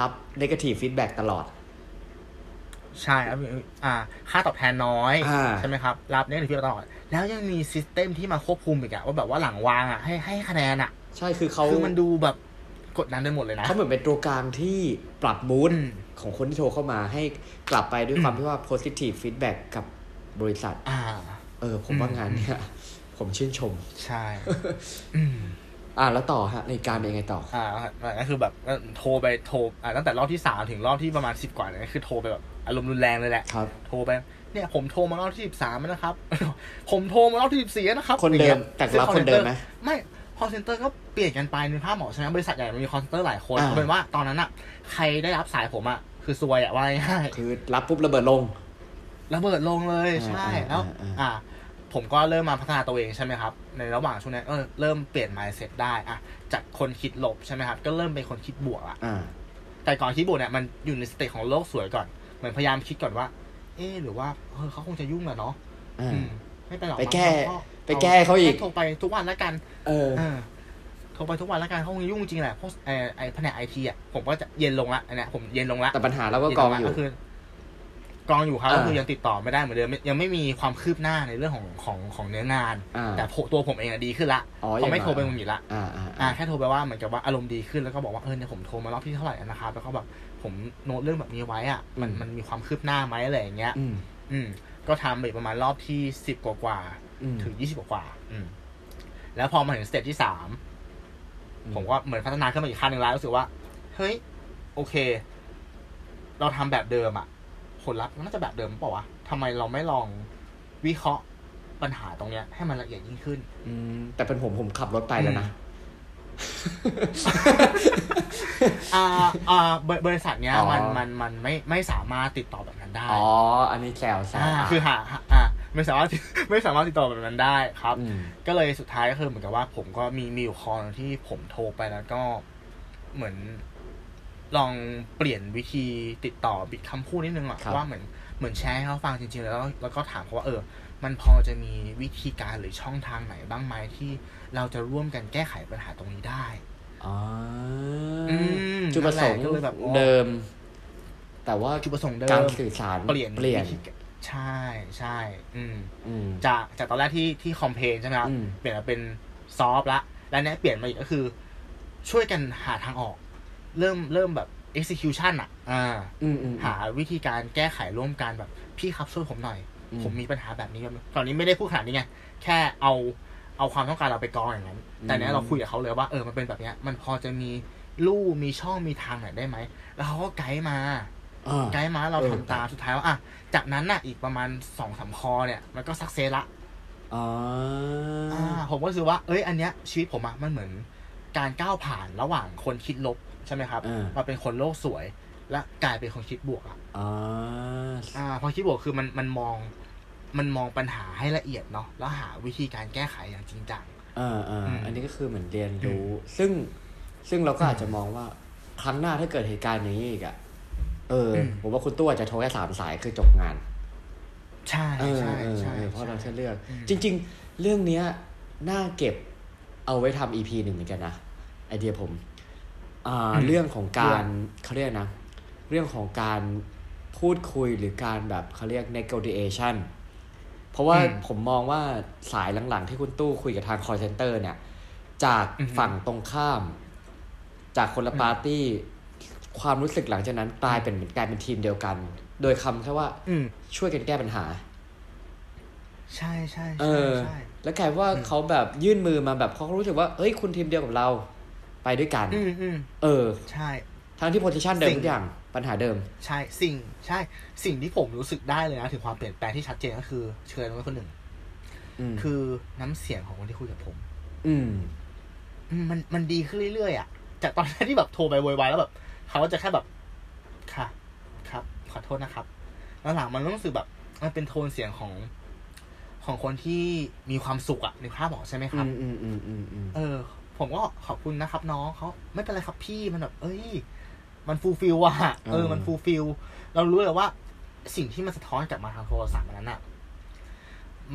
รับ negative feedback ตลอด ใช่ครับอ่า ค่าตอบแทนน้อยอ่าใช่ไหมครับ รับเนี่ยถือตลอด แล้วยังมีซิสเต็มที่มาควบคุมอีกอะว่าแบบว่าหลังวางอะให้ให้คะแนนอะใช่คือเขาคือมันดูแบบกดดันได้หมดเลยนะเขาเหมือนเป็นตัวกลางที่ปรับมูดอืมของคนที่โทรเข้ามาให้กลับไปด้วยความที่ว่า positive feedback กับบริษัท อ่า เออ ผมว่าอืมงานเนี่ยผมชื่นชม ใช่อืมอ่าแล้วต่อฮะในการเป็นยังไงต่อ อ่าก็คือแบบโทรไปโทรอ่าตั้งแต่รอบที่สามถึงรอบที่ประมาณสิบกว่าเนี่ยคือโทรไปแบบอารมณ์รุนแรงเลยแหละครับโทรไปเนี่ยผมโทรมารอบที่สิบสามนะครับ ผมโทรมารอบที่สิบสี่นะครับ คนเดิมอย่างงี้ยแต่รับซึ่งคนเดิมไหม call center ไม่ call center ก็เปลี่ยนกันไปในภาพหมอใช่ไหมบริษัทใหญ่มันมี call center หลายคนอ่าเอาเป็นว่าตอนนั้นอะใครได้รับสายผมอะคือซวยอะว่าง่ายๆคือรับปุ๊บระเบิดลงระเบิดลงเลยอ่าใช่อ่าแล้ว อ่าอ่า ผมก็เริ่มมาพัฒนาตัวเองใช่ไหมครับ ในระหว่างช่วงนั้นก็เริ่มเปลี่ยน mindset ได้อะจากคนคิดลบใช่ไหมครับ ก็เริ่มเป็นคนคิดบวกละอ่าแต่ก่อนคิดบวกเนี่ยมันอยู่ในสเตจของโลกสวยก่อนเหมือนพยายามคิดก่อนว่า เออหรือว่าเออเขาคงจะยุ่งแหละเนาะอ่าอืมไม่เป็นหรอกไปแก้มั้งไปแก้เขาอีกโทรไปทุกวันแล้วกันเออเออโทรไปทุกวันแล้วกันเขาคงยุ่งจริงแหละพวกไอ้ไอ้แผนกไอทีอะผมก็จะเย็นลงละอันเนี้ยผมเย็นลงละแต่ปัญหาเราก็กองอยู่ก็คือ กองอยู่ครับอ่าก็คือยังติดต่อไม่ได้เหมือนเดิมไม่ยังไม่มีความคืบหน้าในเรื่องของของของเนื้องานอ่าแต่ผมตัวผมเองอะดีขึ้นละอ๋อเขาไม่ยังโทรไปอะมึงอีกละอ่าอ่าอ่าแค่โทรไปว่าเหมือนกับว่าอารมณ์ดีขึ้นแล้วก็บอกว่าเออเนี่ยผมโทรมารอบที่เท่าไหร่แล้วนะครับแล้วก็แบบผมโน้ตเรื่องแบบนี้ไว้อะมันมันมีความคืบหน้าไหมอะไรอย่างเงี้ย อืมอืมก็ทำไปประมาณรอบที่สิบกว่ากว่าๆอืมถึงยี่สิบกว่าๆอืมแล้วพอมาถึงสเตจที่สามอืมผมก็เหมือนพัฒนาขึ้นมาอีกขั้นหนึ่งแล้วรู้สึกว่า เฮ้ย โอเค เราทำแบบเดิมอะ ผลลัพธ์มันน่าจะแบบเดิมเปล่าวะทำไมเราไม่ลองวิเคราะห์ปัญหาตรงเนี้ย ให้มันละเอียดยิ่งขึ้น อืมแต่เป็นผมผมขับรถไปแล้วนะอ่าอ่าบริบริษัทเนี้ยอ๋อมันมันมันไม่ไม่สามารถติดต่อแบบนั้นได้ อ๋อ อันนี้แซวแซวอ่าคือหาหาอ่าไม่สามารถไม่สามารถติดต่อแบบนั้นได้ครับอืมก็เลยสุดท้ายก็คือเหมือนกับว่าผมก็มีมีอยู่คอหนึ่งที่ผมโทรไปแล้วก็เหมือน ลองเปลี่ยนวิธีติดต่อบิดคำพูดนิดนึงอะครับว่าเหมือนเหมือนแชร์ให้เขาฟังจริง ๆ แล้วแล้วก็ถามเขาว่าเออ มันพอจะมีวิธีการหรือช่องทางไหนบ้างไหมที่เราจะร่วมกันแก้ไขปัญหาตรงนี้ได้อ๋อออืมจุดประสงค์นั่นแหละก็เลยแบบอ๋อเดิม แต่ว่าจุดประสงค์เดิการมสื่อสารเปลี่ยนเปลี่ยนวิธีการใช่ใช่อืมอืมจากจากตอนแรกที่ที่คอมเพลนใช่ไหมครับอืมเปลี่ยนมาเป็นซอฟละ แล้วเนี้ยเปลี่ยนมาอีกก็คือ ช่วยกันหาทางออก เริ่มเริ่มแบบ execution อะ อ่าอืมอืมหาวิธีการแก้ไขร่วมกันแบบ พี่ครับช่วยผมหน่อยอืมผมมีปัญหาแบบนี้แบบตอนนี้ไม่ได้พูดขนาดนี้ไง แค่เอาเอาความต้องการเราไปกองอย่างนั้น แต่เนี้ยเราคุยกับเขาเลยว่าเออมันเป็นแบบเนี้ย มันพอจะมีลู่มีช่องมีทางไหนได้ไหม แล้วเขาก็ไกด์มาอ่าไกด์มาเราเออทำตามสุดท้ายว่าอะจากนั้นน่ะอีกประมาณสองสามคอเนี่ย มันก็สักเซสละอ๋ออ่าผมก็รู้สึกว่า เอ้ย อันเนี้ยชีวิตผมอะมันเหมือนการก้าวผ่านระหว่างคนคิดลบใช่ไหมครับอ่ามาเป็นคนโลกสวย และกลายเป็นคนคิดบวกอะอ๋ออ่าพอคิดบวกคือมันมันมองมันมองปัญหาให้ละเอียดเนาะแล้วหาวิธีการแก้ไขอย่างจริงจังอ่าอ่าอืมอันนี้ก็คือเหมือนเรียนรู้ ซึ่งซึ่งเราก็อาจจะมองว่าครั้งหน้าถ้าเกิดเหตุการณ์อย่างนี้อีกอะเอออมผมว่าคุณตู้อาจจะโทรแค่สามสายคือจบงาน ใช่เออใช่เออใช่เออเพราะเราใช่แค่เลือกอืมจริง ๆ เรื่องเนี้ยน่าเก็บเอาไว้ทำอีพีหนึ่งเหมือนกันนะไอเดียผมอ่า เรื่องของการเขาเรียกนะ เรื่องของการพูดคุยหรือการแบบเขาเรียก negotiation เพราะว่าอืมผมมองว่าสายหลังๆ ที่คุณตู้คุยกับทาง call center เนี่ย จากอือฮึฝั่งตรงข้าม จากคนละอืมปาร์ตี้ ความรู้สึกหลังจากนั้นกลายเป็นกลายเป็นทีมเดียวกัน โดยคำแค่ว่าอืมช่วยกันแก้ปัญหา ใช่ใช่เอใช่อใช่แล้วกลายว่าเขาแบบยื่นมือมาแบบเขารู้สึกว่าเฮ้ยคุณทีมเดียวกับเรา ไปด้วยกันอืมอืมเออ ใช่ ทั้งที่โพซิชันเดิมสิ่งทุกอย่างปัญหาเดิม ใช่สิ่งใช่ สิ่งที่ผมรู้สึกได้เลยนะ ถึงความเปลี่ยนแปลงที่ชัดเจนก็คือ เชิญไว้คนหนึ่งอืมคือน้ำเสียงของคนที่คุยกับผมอืมอืม มันมันดีขึ้นเรื่อยๆอะ จากตอนแรกที่แบบโทรไปโวยวายแล้วแบบเขาก็จะแค่แบบค่ะ ครับ ขอโทษนะครับ แล้วหลังมันรู้สึกแบบ มันเป็นโทนเสียงของของคนที่มีความสุขอะในภาพบอกใช่ไหมคอืรับมอืมอืมอืมอืมเออ ผมก็ขอบคุณนะครับ น้องเขาไม่เป็นไรครับพี่มันแบบ เอ้ย มัน fulfill อะเออมัน fulfill เรารู้เลยว่า สิ่งที่มันสะท้อนกลับมาทางโทรศัพท์อันนั้นอะ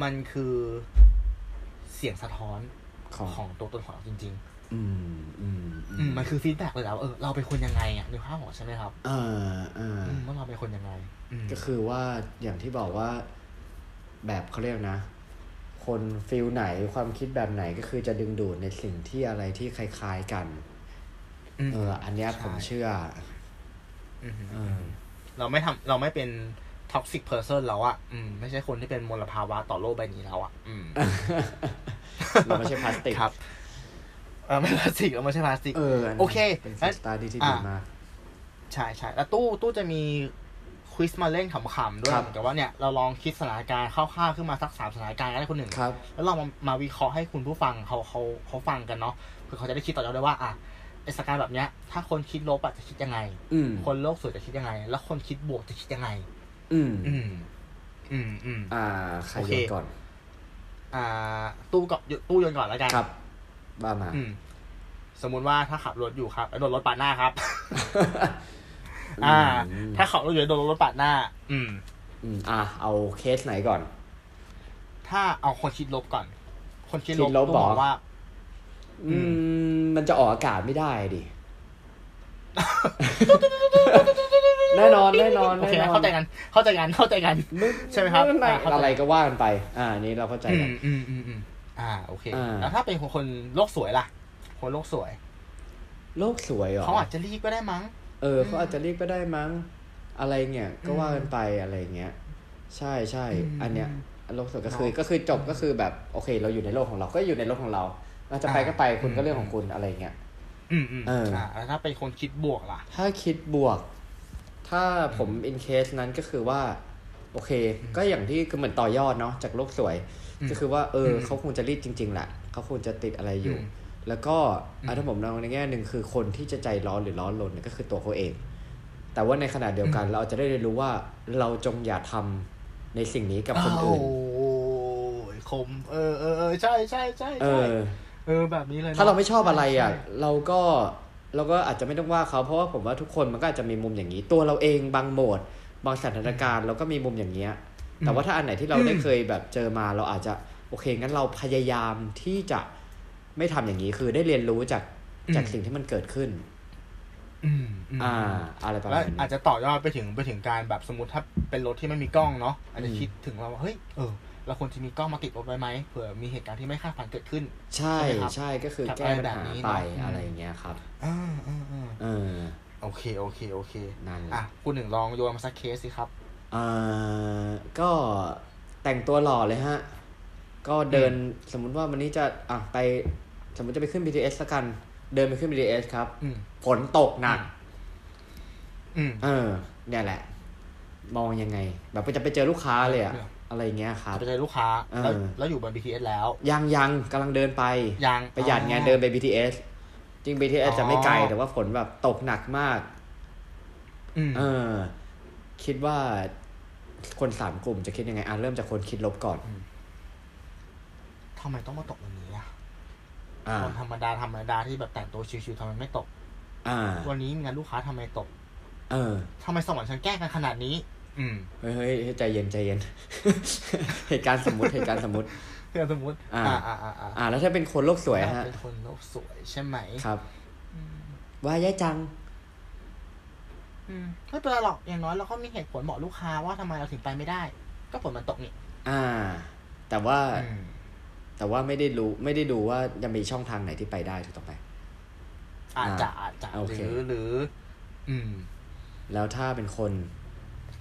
มันคือเสียงสะท้อนของของตัวตนของเราจริงอืมอืมๆอืมมันคือ feedback เลยแล้วเออเราเป็นคนยังไงอะในภาพบอกใช่ไหมครับเออเอออืมว่าเราเป็นคนยังไงอืมก็คือว่าอย่างที่บอกว่า แบบเขาเรียกนะ คน feel ไหนความคิดแบบไหนก็คือจะดึงดูดในสิ่งที่อะไรที่คล้ายๆกันมเออ อันเนี้ยใช่ผมเชื่ออืมเออเราไม่ทำเราไม่เป็น toxic person แล้วอะอืมไม่ใช่คนที่เป็นมลภาวะต่อโลกใบนี้แล้วอะอืมเราไม่ใช่พลาสติกครับเออไม่พลาสติกเราไม่ใช่พลาสติกเอออันนั้นโอเคเป็นงั้นสไตล์ที่ที่อะดีมากใช่ใช่แล้วตู้ตู้จะมี quiz มาเล่นขำๆด้วยครับเหมือนกับว่าเนี่ยเราลองคิดสถานการณ์คร่าวๆขึ้นมาสักสามสถานการณ์ก็ได้คนหนึ่งครับ แล้วเรามามาวิเคราะห์ให้คุณผู้ฟังเขาเขาเขาฟังกันเนาะคือเขาจะได้คิดต่อยอดได้ว่าอะไอสถานการณ์แบบเนี้ยถ้าคนคิดลบอะจะคิดยังไง อืมคนโลกสวยจะคิดยังไง แล้วคนคิดบวกจะคิดยังไง อืมอืม อืมอืม อ่าใครโอโยเคนก่อนอ่า ตู้กับตู้โยนก่อนแล้วกัน ครับบ้ามา อืม สมมุติว่าถ้าขับรถอยู่ครับแล้วโดนรถปาดหน้าครับ อ่า ถ้าขับรถอยู่แล้วโดนรถปาดหน้า อืม อืม อะเอาเคสไหนก่อน ถ้าเอาคนคิดลบก่อน คนคิดลคิบดลบตู้บอเหรกอว่า อืม มันจะออกอากาศไม่ได้ดิแน่นอนแน่นอนโอเคแน่นอนเข้าใจกัน เข้าใจกันเข้าใจกันใช่ไหมครับไม่อ่าเข้าใจอะไรก็ว่ากันไป อ่าอันนี้เราเข้าใจอืกัมนอืมอืมอืมอ่าโอเคอ่าแล้วถ้าเป็นคนคนโลกสวยล่ะ คนโลกสวย โลกสวยเหรอเขาอาจจะรีบก็ได้มั้งเออเขาอาจจะเรียกก็ได้มั้งอะไรเงี้ยก็อืมว่ากันไปอะไรเงี้ย ใช่ใช่อืมอันเนี้ยโลกสวยก็คือเนาะก็คือจบก็คือแบบโอเค เราอยู่ในโลกของเราก็อยู่ในโลกของเราเราจะไปอ่าก็ไปคุณก็อืมเรื่องของคุณอะไรเงี้ยอืมอืมเอออ่อ่าแล้วถ้าเป็นคนคิดบวกล่ะ ถ้าคิดบวก ถ้าผมอินเคสนั้นก็คือว่า โอเค ก็อย่างที่คือเหมือนต่อยอดเนาะจากโลกสวยอืมก็คือว่า เอออมเขาคงจะรีดจริง ๆแหละเขาคงจะติดอะไรอยู่อืม แล้วก็อืมอะถ้าผมมองในแง่หนึ่งคือคนที่จะใจร้อนหรือร้อนรนเนี่ยก็คือตัวเขาเอง แต่ว่าในขณะเดียวกันเราจะได้เรียนรู้ว่าเราจงอย่าทำในสิ่งนี้กับคนอื่นโอ้ยคมเออเออเออใช่ใช่ใช่เอใช่อเออแบบนี้เลยนะถ้าเราไม่ชอบอะไรอะใช่เราก็เราก็อาจจะไม่ต้องว่าเขาเพราะว่าผมว่าทุกคนมันก็อาจจะมีมุมอย่างนี้ ตัวเราเองบางโหมด บางสถานการณ์เราก็มีมุมอย่างเงี้ย แต่ว่าถ้าอันไหนที่เราได้เคยแบบเจอมาเราอาจจะโอเคงั้นเราพยายามที่จะ ไม่ทำอย่างนี้คือได้เรียนรู้จากจากสิ่งที่มันเกิดขึ้นอืมมอ่า อะไรประแล้มาวณนี้อาจจะต่อยอดไปถึงไปถึงการแบบสมมติถ้าเป็นรถที่ไม่มีกล้องเนาะอาจจะอืมคิดถึงเราว่าเฮ้ยเออเราควรจะมีกล้องมาติดรถไว้ไหมเผื่อมีเหตุการณ์ที่ไม่คาดฝันเกิดขึ้น ใช่ใช่ไหมครับใช่ก็คือกับแก้ปัญอะไรแบบหานี้ไปเนอะอะไรอย่างเงี้ยครับอ่าอ่าอ่าเออโอเคโอเคโอเคนั่นแหละอะคุณหนึ่งลองโยนมาสักเคสสิครับเอ่อก็แต่งตัวหล่อเลยฮะ ก็เดินสมมุติว่าวันนี้จะอะไป สมมติจะไปขึ้น BTS ละกัน เดินไปขึ้น BTS ครับอืมฝนตกหนักอืมเออ เนี่ยแหละ มองยังไง แบบจะไปเจอลูกค้าเลยอะเอออะไรเงี้ยครับ ไปเจอลูกค้าเออแล้วแล้วอยู่บน BTS แล้ว ยังยังกำลังเดินไปยังประหยัดไงเดินไป BTS จริง BTS อ๋อจะไม่ไกลแต่ว่าฝนแบบตกหนักมากอืมเออ คิดว่าคนสามกลุ่มจะคิดยังไง อะเริ่มจากคนคิดลบก่อนทำไมต้องมาตกวันนี้อะอ่า คนธรรมดาธรรมดาที่แบบแต่งตัวชิวๆทำไมไม่ตกอ่าวันนี้มีงานลูกค้าทำไมตก เออทำไมสวรรค์ฉันแกล้งกันขนาดนี้ อืมเฮ้ยเฮ้ยเฮ้ยใจเย็นใจเย็น เหตุการณ์สมมติเหตุการณ์สมมติเพื่อสมมติอ่าอ่าอ่าอ่าอ่า แล้วถ้าเป็นคนโลกสวยอะฮะเป็นคนโลกสวยใช่ไหมครับว่ายายจัง อืมไม่เป็นไรหรอกอย่างน้อยเราก็มีเหตุผลบอกลูกค้าว่าทำไมเราถึงไปไม่ได้ ก็ฝนมันตกนี่อ่า แต่ว่าอืม แต่ว่าไม่ได้รู้ไม่ได้ดูว่าจะมีช่องทางไหนที่ไปได้ถูกต้องไหมอาจจะอ่าอาจจะโอหเครือหรือ อืม แล้วถ้าเป็นคน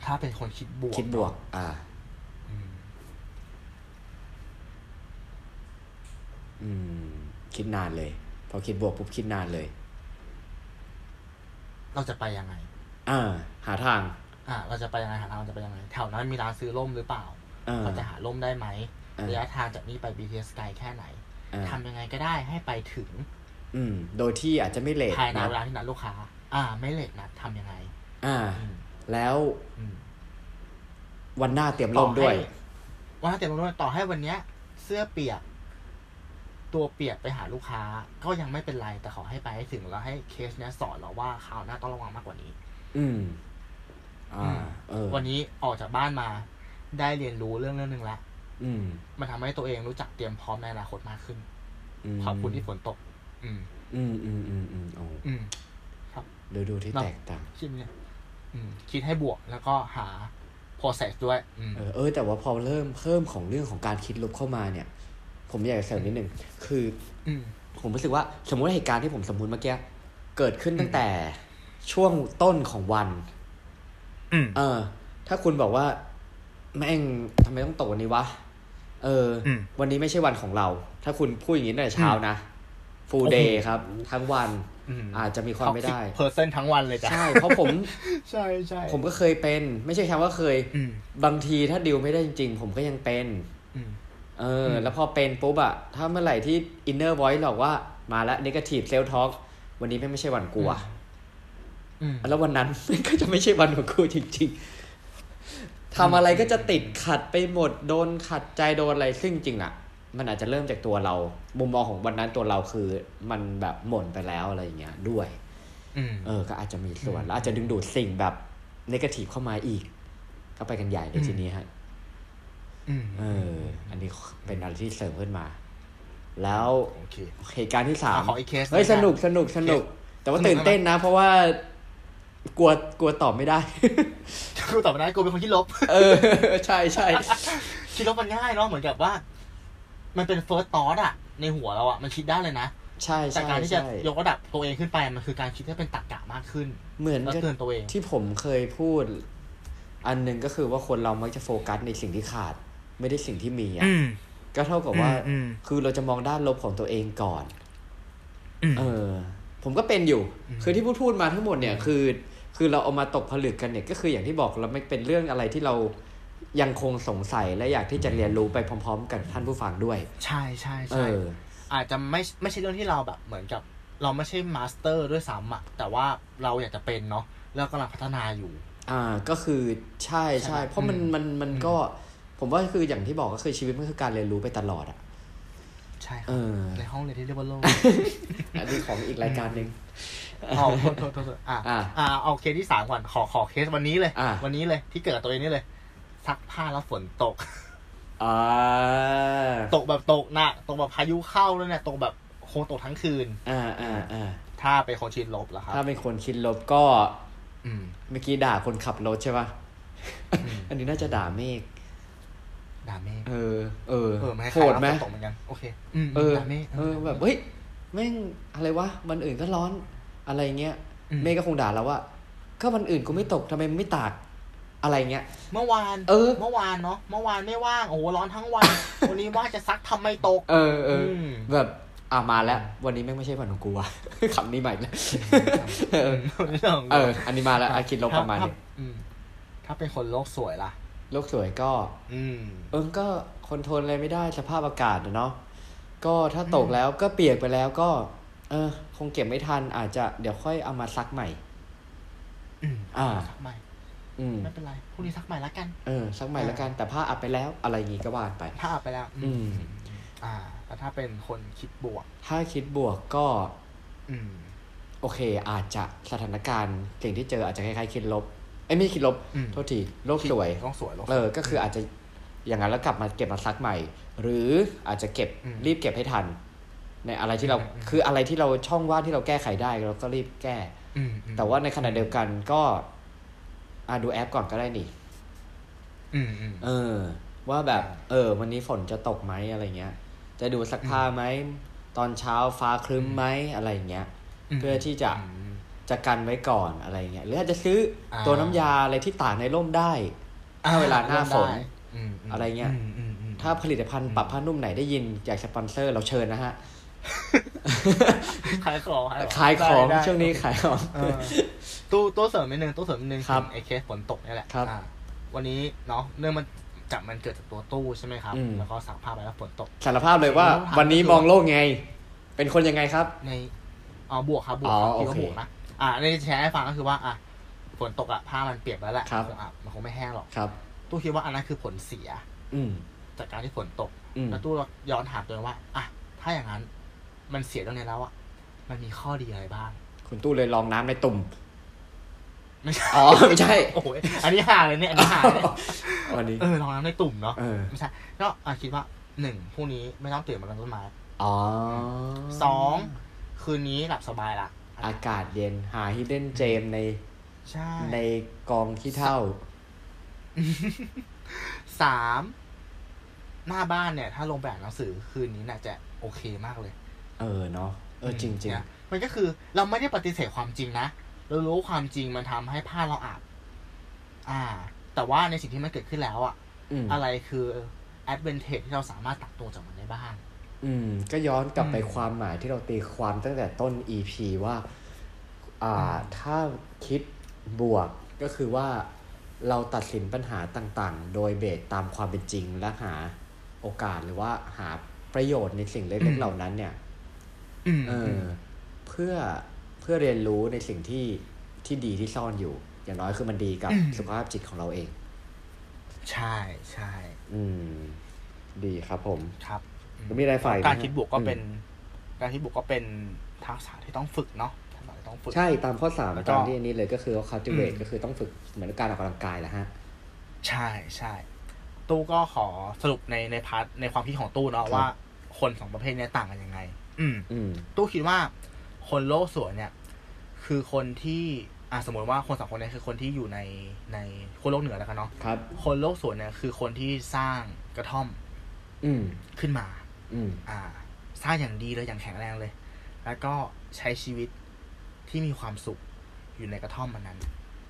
ถ้าเป็นคนคิดบวก คิดบวก อ่าอืมอืม คิดนานเลย พอคิดบวกปุ๊บคิดนานเลย เราจะไปยังไงอ่าหาทาง อ่า เราจะไปยังไงหาทางเราจะไปยังไงแถวนั้นมีร้านซื้อร่มหรือเปล่าอ่าเราจะหาร่มได้ไหมอ่า ระยะทางจากนี่ไป BTS ไกลแค่ไหนอ่าทำยังไงก็ได้ให้ไปถึง อืม โดยที่อาจจะไม่เลทภายในนะเวลาที่นัดลูกค้า อ่า ไม่เลทนัดทำยังไง อ่าอืมแล้วอืมวันหน้าเตรียมร่มด้วยว่าเต็มร่มด้วยต่อให้วันเนี้ย เสื้อเปียก ตัวเปียกไปหาลูกค้า ก็ยังไม่เป็นไรแต่ขอให้ไปให้ถึงแล้วให้เคสเนี้ยสอนเราว่าคราวหน้าต้องระวังมากกว่านี้ อืม อ่า เออ วันนี้ออกจากบ้านมา ได้เรียนรู้เรื่องเรื่องหนึ่งแล้ว อืมมันทำให้ตัวเองรู้จักเตรียมพร้อมในอนาคตมากขึ้นอืมขอบคุณที่ฝนตก อืม อืมอืมอืมอืมโอ้อืมดูดูที่เนอะแตกต่างคิดเนี่ยอืมคิดให้บวกแล้วก็หา process ด้วยอืมเออเออ แต่ว่าพอเริ่มเพิ่มของเรื่องของการคิดลบเข้ามาเนี่ย ผมอยากจะเสริมนิดหนึ่งคืออืมผมรู้สึกว่าสมมติว่าเหตุการณ์ที่ผมสมมติเมื่อกี้เกิดขึ้นตั้งแต่ช่วงต้นของวันอืมเออ ถ้าคุณบอกว่า แม่งทำไมต้องตกวันนี้วะ เอออมวันนี้ไม่ใช่วันของเรา ถ้าคุณพูดอย่างนี้ตั้งแต่เช้านะ full โอ้โห day ครับ ทั้งวันอืมอาจจะมีความไม่ได้เพอร์เซนทั้งวันเลยจ้ะใช่ เพราะผมใช่ใช่ผมก็เคยเป็น ไม่ใช่แค่ว่าเคยอืมบางทีถ้าดิวไม่ได้จริง ๆ ผมก็ยังเป็นอืมเอออมแล้วพอเป็นปุ๊บอะถ้าเมื่อไหร่ที่ inner voice หลอกว่ามาแล้ว negative self talk วันนี้ไม่ใช่วันกูอะอืมแล้ววันนั้นมันก็จะไม่ใช่วันของกูจริง ๆ ทำอะไรก็จะติดขัดไปหมดโดนขัดใจโดนอะไรซึ่งจริงอะมันอาจจะเริ่มจากตัวเรา มุมมองของวันนั้นตัวเราคือมันแบบหม่นไปแล้วอะไรอย่างเงี้ยด้วยอืมเออ ก็อาจจะมีส่วนอืมแล้วอาจจะดึงดูดสิ่งแบบ negative เข้ามาอีก ก็ไปกันใหญ่เลยอืมทีนี้ฮะอืมเออ อันนี้เป็นอะไรที่เสริมขึ้นมา แล้วโอเคเหตุการณ์ที่สามอะขออีกเคสเฮ้ยหนึ่สงนะนุกสนุกสนุก แต่ว่าสนุกตื่นเต้นนะ เพราะว่า กลัวกลัวตอบไม่ได้ กูตอบไม่ได้กูเป็นคนที่ลบ เออ ใช่ใช่คิดลบมันง่ายเนาะเหมือนกับว่า มันเป็น first thought อะในหัวเราอะมันคิดได้เลยนะ ใช่แต่ใช่การที่จะใช่ยกระดับตัวเองขึ้นไปมันคือการคิดให้เป็นตรรกะมากขึ้น เหมือนแล้วกับเตือนตัวเอง ที่ผมเคยพูด อันหนึ่งก็คือว่าคนเรามักจะโฟกัสในสิ่งที่ขาด ไม่ได้สิ่งที่มีอะ อืม ก็เท่ากับว่า อืมคือเราจะมองด้านลบของตัวเองก่อน อืม เออ ผมก็เป็นอยู่อืมคือที่พูดพูดมาทั้งหมดเนี่ย คือ คือเราเอามาตกผลึกกันเนี่ยก็คืออย่างที่บอกเราไม่เป็นเรื่องอะไรที่เรายังคงสงสัยและอยากที่จะเรียนรู้ไปพร้อม ๆ กันท่านผู้ฟังด้วย ใช่ใช่เอใช่อาจจะไม่ไม่ใช่เรื่องที่เราแบบเหมือนกับ เราไม่ใช่ master ด้วยซ้ำอะแต่ว่าเราอยากจะเป็นเนาะแล้วกำลังพัฒนาอยู่ อ่าก็คือใช่ใช่ใช่ไหมเพราะมันอืมมันมันก็ ผมว่าคืออย่างที่บอกก็คือชีวิตมันคือการเรียนรู้ไปตลอดอะใช่คเอรับเออในห้องเรียนที่เรียกว่าโลกอันนี้ของอีกรายการหนึ่ง เอาโทษโทษโทษโทษอะอะอ่าเอาเคสที่สามก่อนขอขอเคสวันนี้เลยอะวันนี้เลยที่เกิดกับตัวเองนี่เลยซักผ้าแล้วฝนตกอ่าตกแบบตกหนักตกแบบพายุเข้าแล้วเนี่ยตกแบบคงตกทั้งคืน อ่าอ่าอ่าถ้าเป็นคนชินลบเหรอครับ ถ้าเป็นคนคิดลบก็ อืมเมื่อกี้ด่าคนขับรถใช่ป่ะอืมอันนี้น่าจะด่าเมฆดาเมจเออ เออเออไม่ให้โหดไหมตกเหมือนกันโอเคอืมเออดาเมจเออแบบเฮ้ยแม่งอะไรวะวันอื่นก็ร้อน อะไรเงี้ยอืมเมฆก็คงด่าแล้วว่า ก็วันอื่นกูไม่ตกทำไมมึงไม่ตากอะไรเงี้ย เมื่อวาน เออ เมื่อวานเนาะ เมื่อวานไม่ว่าง โอ้โหร้อนทั้งวัน วันนี้ว่างจะซักทำไมตก เออเออมแบบ อ่ามาแล้ว วันนี้แม่งไม่ใช่วันของกูว่ะคำนี้ใหม่แล้วเออเอออันนี้มาแล้วอะคิดลบประมาณนี้ถ้อืมถ้าเป็นคนโลกสวยล่ะ โลกสวยก็ อืม เออ ก็คอนโทรลอะไรไม่ได้สภาพอากาศอะเนาะ ก็ถ้าตกแล้วก็เปียกไปแล้วก็ เออ คงเก็บไม่ทัน อาจจะเดี๋ยวค่อยเอามาซักใหม่ อืมอ่าซักใหม่ อืมไม่เป็นไรพรุ่งนี้ซักใหม่ละกันเออซักใหม่แล้วกัน แต่ผ้าอับไปแล้ว อะไรอย่างงี้ก็ว่าไปถ้าเอาไปแล้ว อืม อ่าแล้วถ้าเป็นคนคิดบวก ถ้าคิดบวกก็ อืม โอเค อาจจะสถานการณ์สิ่งที่เจออาจจะคล้ายๆคิดลบเอ้ยไม่ใช่คิดลบอืมโทษทีโลกสวยต้องสวยโลกสวยเออก็คืออาจจะอย่างนั้นแล้วกลับมาเก็บมาซักใหม่ หรืออาจจะเก็บอืมรีบเก็บให้ทัน ในอะไรที่เราอืมอืมคืออะไรที่เราช่องว่างที่เราแก้ไขได้เราก็รีบแก้อืมอืมแต่ว่าในขณะเดียวกันก็อ่าดูแอปก่อนก็ได้นี่อืมอืมเออ ว่าแบบ เออ วันนี้ฝนจะตกไหมอะไรเงี้ย จะดูซักผ้าไหมตอนเช้าฟ้าครึ้มไหมอะไรเงี้ย เพื่อที่จะอืมจะกันไว้ก่อนอะไรเงี้ยหรืออาจจะซื้ออาตัวน้ำยาอะไรที่ตากในร่มได้อ่ถ้าเวลาหน้าฝนได้อืมมอะไรเงี้ยมอืมอืมถ้าผลิตภัณฑ์ปรับผ้านุ่มไหนได้ยินอยากสปอนเซอร์เราเชิญนะฮะ ขายของขายของได้ได้ช่วงนี้ขายของเออตู้ตู้เสริมนิดนึงตู้เสริมนิดนึงครับถึงไอเคสฝนตกนี่แหละครับอ่าวันนี้เนาะเรื่องมันจับมันเกิดจากตัวตู้ใช่ไหมครับอืมแล้วก็สักผ้าไปแล้วฝนตกสารภาพเลยว่าสิ่งที่เราทำวันนี้ก็คือมองโลกไง เป็นคนยังไงครับ ในอ๋อบวกครับบวกอ๋อครับคิดโอว่าเคบวกนะอ่าในแชร์ให้ฟังก็คือว่าอะฝนตกอะผ้ามันเปียกแล้วแหละครับคงอะมันคงไม่แห้งหรอกครับ ตู้คิดว่าอันนั้นคือผลเสีย อืมจากการที่ฝนตกอืมแล้วตู้ย้อนถามตัวเองว่าอะถ้าอย่างนั้น มันเสียตรงนี้แล้วอะมันมีข้อดีอะไรบ้าง คุณตู้เลยลองน้ำในตุ่ม ไม่ใช่อ๋อ ไม่ใช่ โอ้โหอันนี้หาเลยเนี่ยอันนี้หาเลยเนี่ยวันนี้ เออลองน้ำในตุ่มเนาะเออ ไม่ใช่ก็อะคิดว่าหนึ่งพรุ่งนี้ไม่ต้องตื่นมากันต้นไม้อ๋อสองคืนนี้หลับสบายละอากาศเย็นหาฮิดเด้นเจมในใช่ในกองที่เท่าสามหน้าบ้านเนี่ย ถ้าลงแบบหนังสือคืนนี้น่าจะโอเคมากเลย เออเนาะเออจริงจริงเนี่ยมันก็คือเราไม่ได้ปฏิเสธความจริงนะเรารู้ความจริงมันทำให้ผ้าเราอาบอ่า แต่ว่าในสิ่งที่มันเกิดขึ้นแล้วอะอืมอะไรคือ advantage ที่เราสามารถตักตัวจากมันได้บ้าง อืม ก็ย้อนกลับไปอืมความหมายที่เราตีความตั้งแต่ต้น EP ว่า อ่า ถ้าคิดบวกก็คือว่าเราตัดสินปัญหาต่างๆ โดยเบสตามความเป็นจริงและหาโอกาสหรือว่าหาประโยชน์ในสิ่งเล็กๆเหล่านั้นเนี่ยอืม เออเพื่อเพื่อเรียนรู้ในสิ่งที่ที่ดีที่ซ่อนอยู่ อย่างน้อยคือมันดีกับสุขภาพจิตของเราเอง ใช่ใช่อืม ดีครับผมครับแล้วมีอะไรฝ่ายการคิดบวกก็เป็น การคิดบวกก็เป็นทักษะที่ต้องฝึกเนาะทักษะที่ต้องฝึกใช่ตามข้อสามแล้วก็ตามที่อันนี้เลยก็คือว่า cultivate อืมก็คือต้องฝึกเหมือนการออกกำลังกายแหละฮะ ใช่ใช่ตู้ก็ขอสรุปในใน part ในความคิดของตู้เนาะครับว่า คนสองประเภทเนี้ยต่างกันยังไง อืม อืม ตู้คิดว่าคนโลกสวยเนี่ย คือคนที่อะสมมติว่าคนสองคนเนี้คือคนที่อยู่ในในคนโลกเหนือแล้วกันเนาะครับ คนโลกสวยเนี่ยคือคนที่สร้างกระท่อมอืม ขึ้นมา อืม อ่า สร้างอย่างดีเลยอย่างแข็งแรงเลย แล้วก็ใช้ชีวิตที่มีความสุขอยู่ในกระท่อมมันนั้น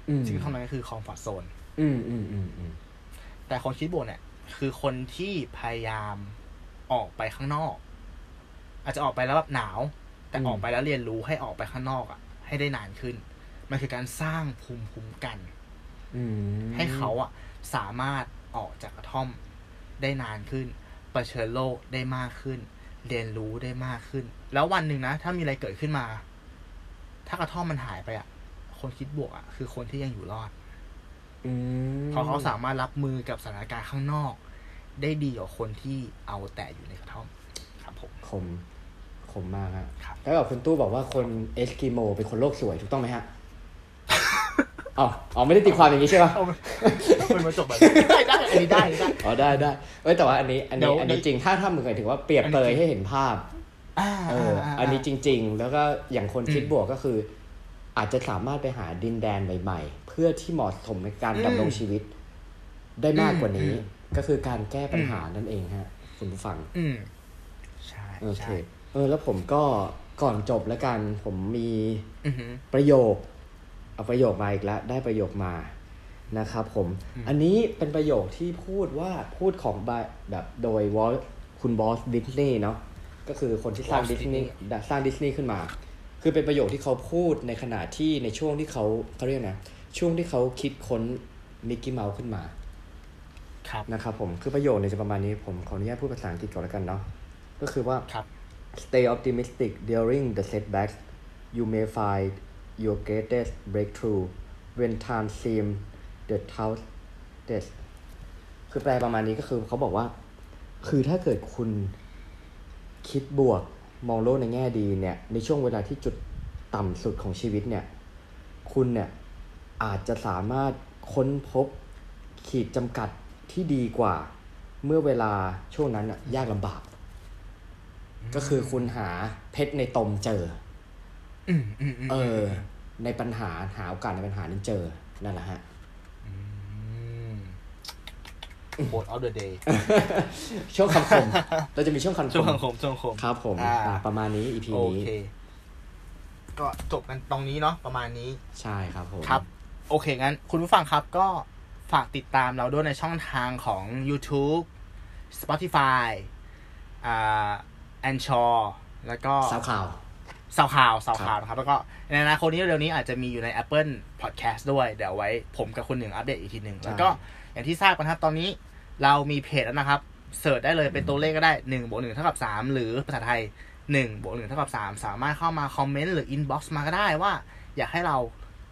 อืม ซึ่งกระท่อมนั้นก็คือคอมฟอร์ทโซน อืม อืม อืม อืม แต่คนคิดบวกเนี่ย คือคนที่พยายามออกไปข้างนอก อาจจะออกไปแล้วแบบหนาว แต่ออกไปแล้วเรียนรู้ให้ออกไปข้างนอกอะ ให้ได้นานขึ้น มันคือการสร้างภูมิคุ้มกันอืมให้เขาอะ สามารถออกจากกระท่อมได้นานขึ้นเผชิญโลกได้มากขึ้น เรียนรู้ได้มากขึ้น แล้ววันหนึ่งนะ ถ้ามีอะไรเกิดขึ้นมา ถ้ากระท่อมมันหายไปอะ คนคิดบวกอะคือคนที่ยังอยู่รอดอืมเพราะเขาสามารถรับมือกับสถานการณ์ข้างนอก ได้ดีกว่าคนที่เอาแต่อยู่ในกระท่อม ครับผมคม คมมากฮะครับแล้วแบบคุณตู้บอกว่าคนเอสกิโมเป็นคนโลกสวยถูกต้องไหมฮะอ๋ออ๋อไม่ได้ตีความอย่างนี้ใช่ปะเอาเป็นมาจบแบบนี้ได้ได้อันนี้ได้อันนี้ได้อ๋อได้ได้เอ้ยแต่ว่าอันนี้อันนี้เดี๋ยวอันนี้จริงถ้าถ้าเหมือนถึงว่าเปรียบเปรยให้เห็นภาพอ่าเออ อันนี้จริง ๆ แล้วก็อย่างคนคิดอืมบวกก็คือ อาจจะสามารถไปหาดินแดนใหม่ๆ เพื่อที่เหมาะสมในการอืมดำรงชีวิต ได้มากกว่านี้อืมก็คือการแก้ปัญหานั่นเองฮะ คุณผู้ฟัง อืมใช่โอเคใช่ เออแล้วผมก็ก่อนจบแล้วกัน ผมมีอือหือประโยค เอาประโยคมาอีกแล้ว ได้ประโยคมานะครับผมอืมอันนี้เป็นประโยคที่พูดว่าพูดของบายแบบโดยวอลคุณบอสดิสนีย์เนาะก็คือคนที่สร้าง Walt ดิสนีย์ Disney สร้างดิสนีย์ขึ้นมา คือเป็นประโยคที่เขาพูดในขณะที่ในช่วงที่เขาเขาเรียกนะช่วงที่เขาคิดค้นมิกกี้เมาส์ขึ้นมา ครับนะครับผมคือประโยคเนี่ยจะประมาณนี้ผมขออนุญาตพูดภาษาอังกฤษก่อนแล้วกันเนาะก็คือว่าครับ Stay optimistic during the setbacks. You may find your greatest breakthrough when time seems the toughest. คือแปลประมาณนี้ก็คือเขาบอกว่า คือถ้าเกิดคุณคิดบวกมองโลกในแง่ดีเนี่ย ในช่วงเวลาที่จุดต่ำสุดของชีวิตเนี่ย คุณเนี่ยอาจจะสามารถค้นพบขีดจำกัดที่ดีกว่า เมื่อเวลาช่วงนั้นน่ะยากลำบาก ก็คือคุณหาเพชรในตมเจออืมอืมอืมเออ ในปัญหาหาโอกาสในปัญหานั้นเจอนั่นแหละฮะม quote of the day ช่วงคำคมเราจะมีช่วงคำคช่วงมคำคมช่วงคำคมครับผมอ่าอ่าประมาณนี้ EP โอนี้เคก็จบกันตรงนี้เนาะประมาณนี้ ใช่ครับผมครับ โอเคงั้น คุณผู้ฟังครับก็ฝากติดตามเราด้วยในช่องทางของ YouTube Spotify อ่า a n c h o r แล้วก็สาวข่าวสาวข่าวสาวครับข่าวนะครับ แล้วก็ในอนาคตนี้เร็วๆนี้อาจจะมีอยู่ใน Apple Podcast ด้วย เดี๋ยวไว้ผมกับคุณหนึ่งอัปเดตอีกทีหนึ่งแล้วก็อย่างที่ทราบกันครับตอนนี้เรามีเพจแล้วนะครับ search ได้เลยเป็นตัวเลขก็ได้หนึ่งบวกหนึ่งเท่ากับสามหรือภาษาไทยหนึ่งบวกหนึ่งเท่ากับสามสามารถเข้ามา comment หรือ inbox มาก็ได้ว่า อยากให้เรา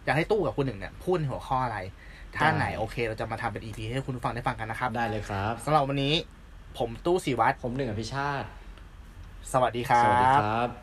อยากให้ตู้กับคุณหนึ่งเนี่ยพูดในหัวข้ออะไร ถ้าไหนโอเค เราจะมาทำเป็น EP ให้คุณผู้ฟังได้ฟังกันนะครับ ได้เลยครับสำหรับวันนี้ผมตู้สีวัตรผมหนึ่งอภิชาติ สวัสดีครัสวัสดีครับ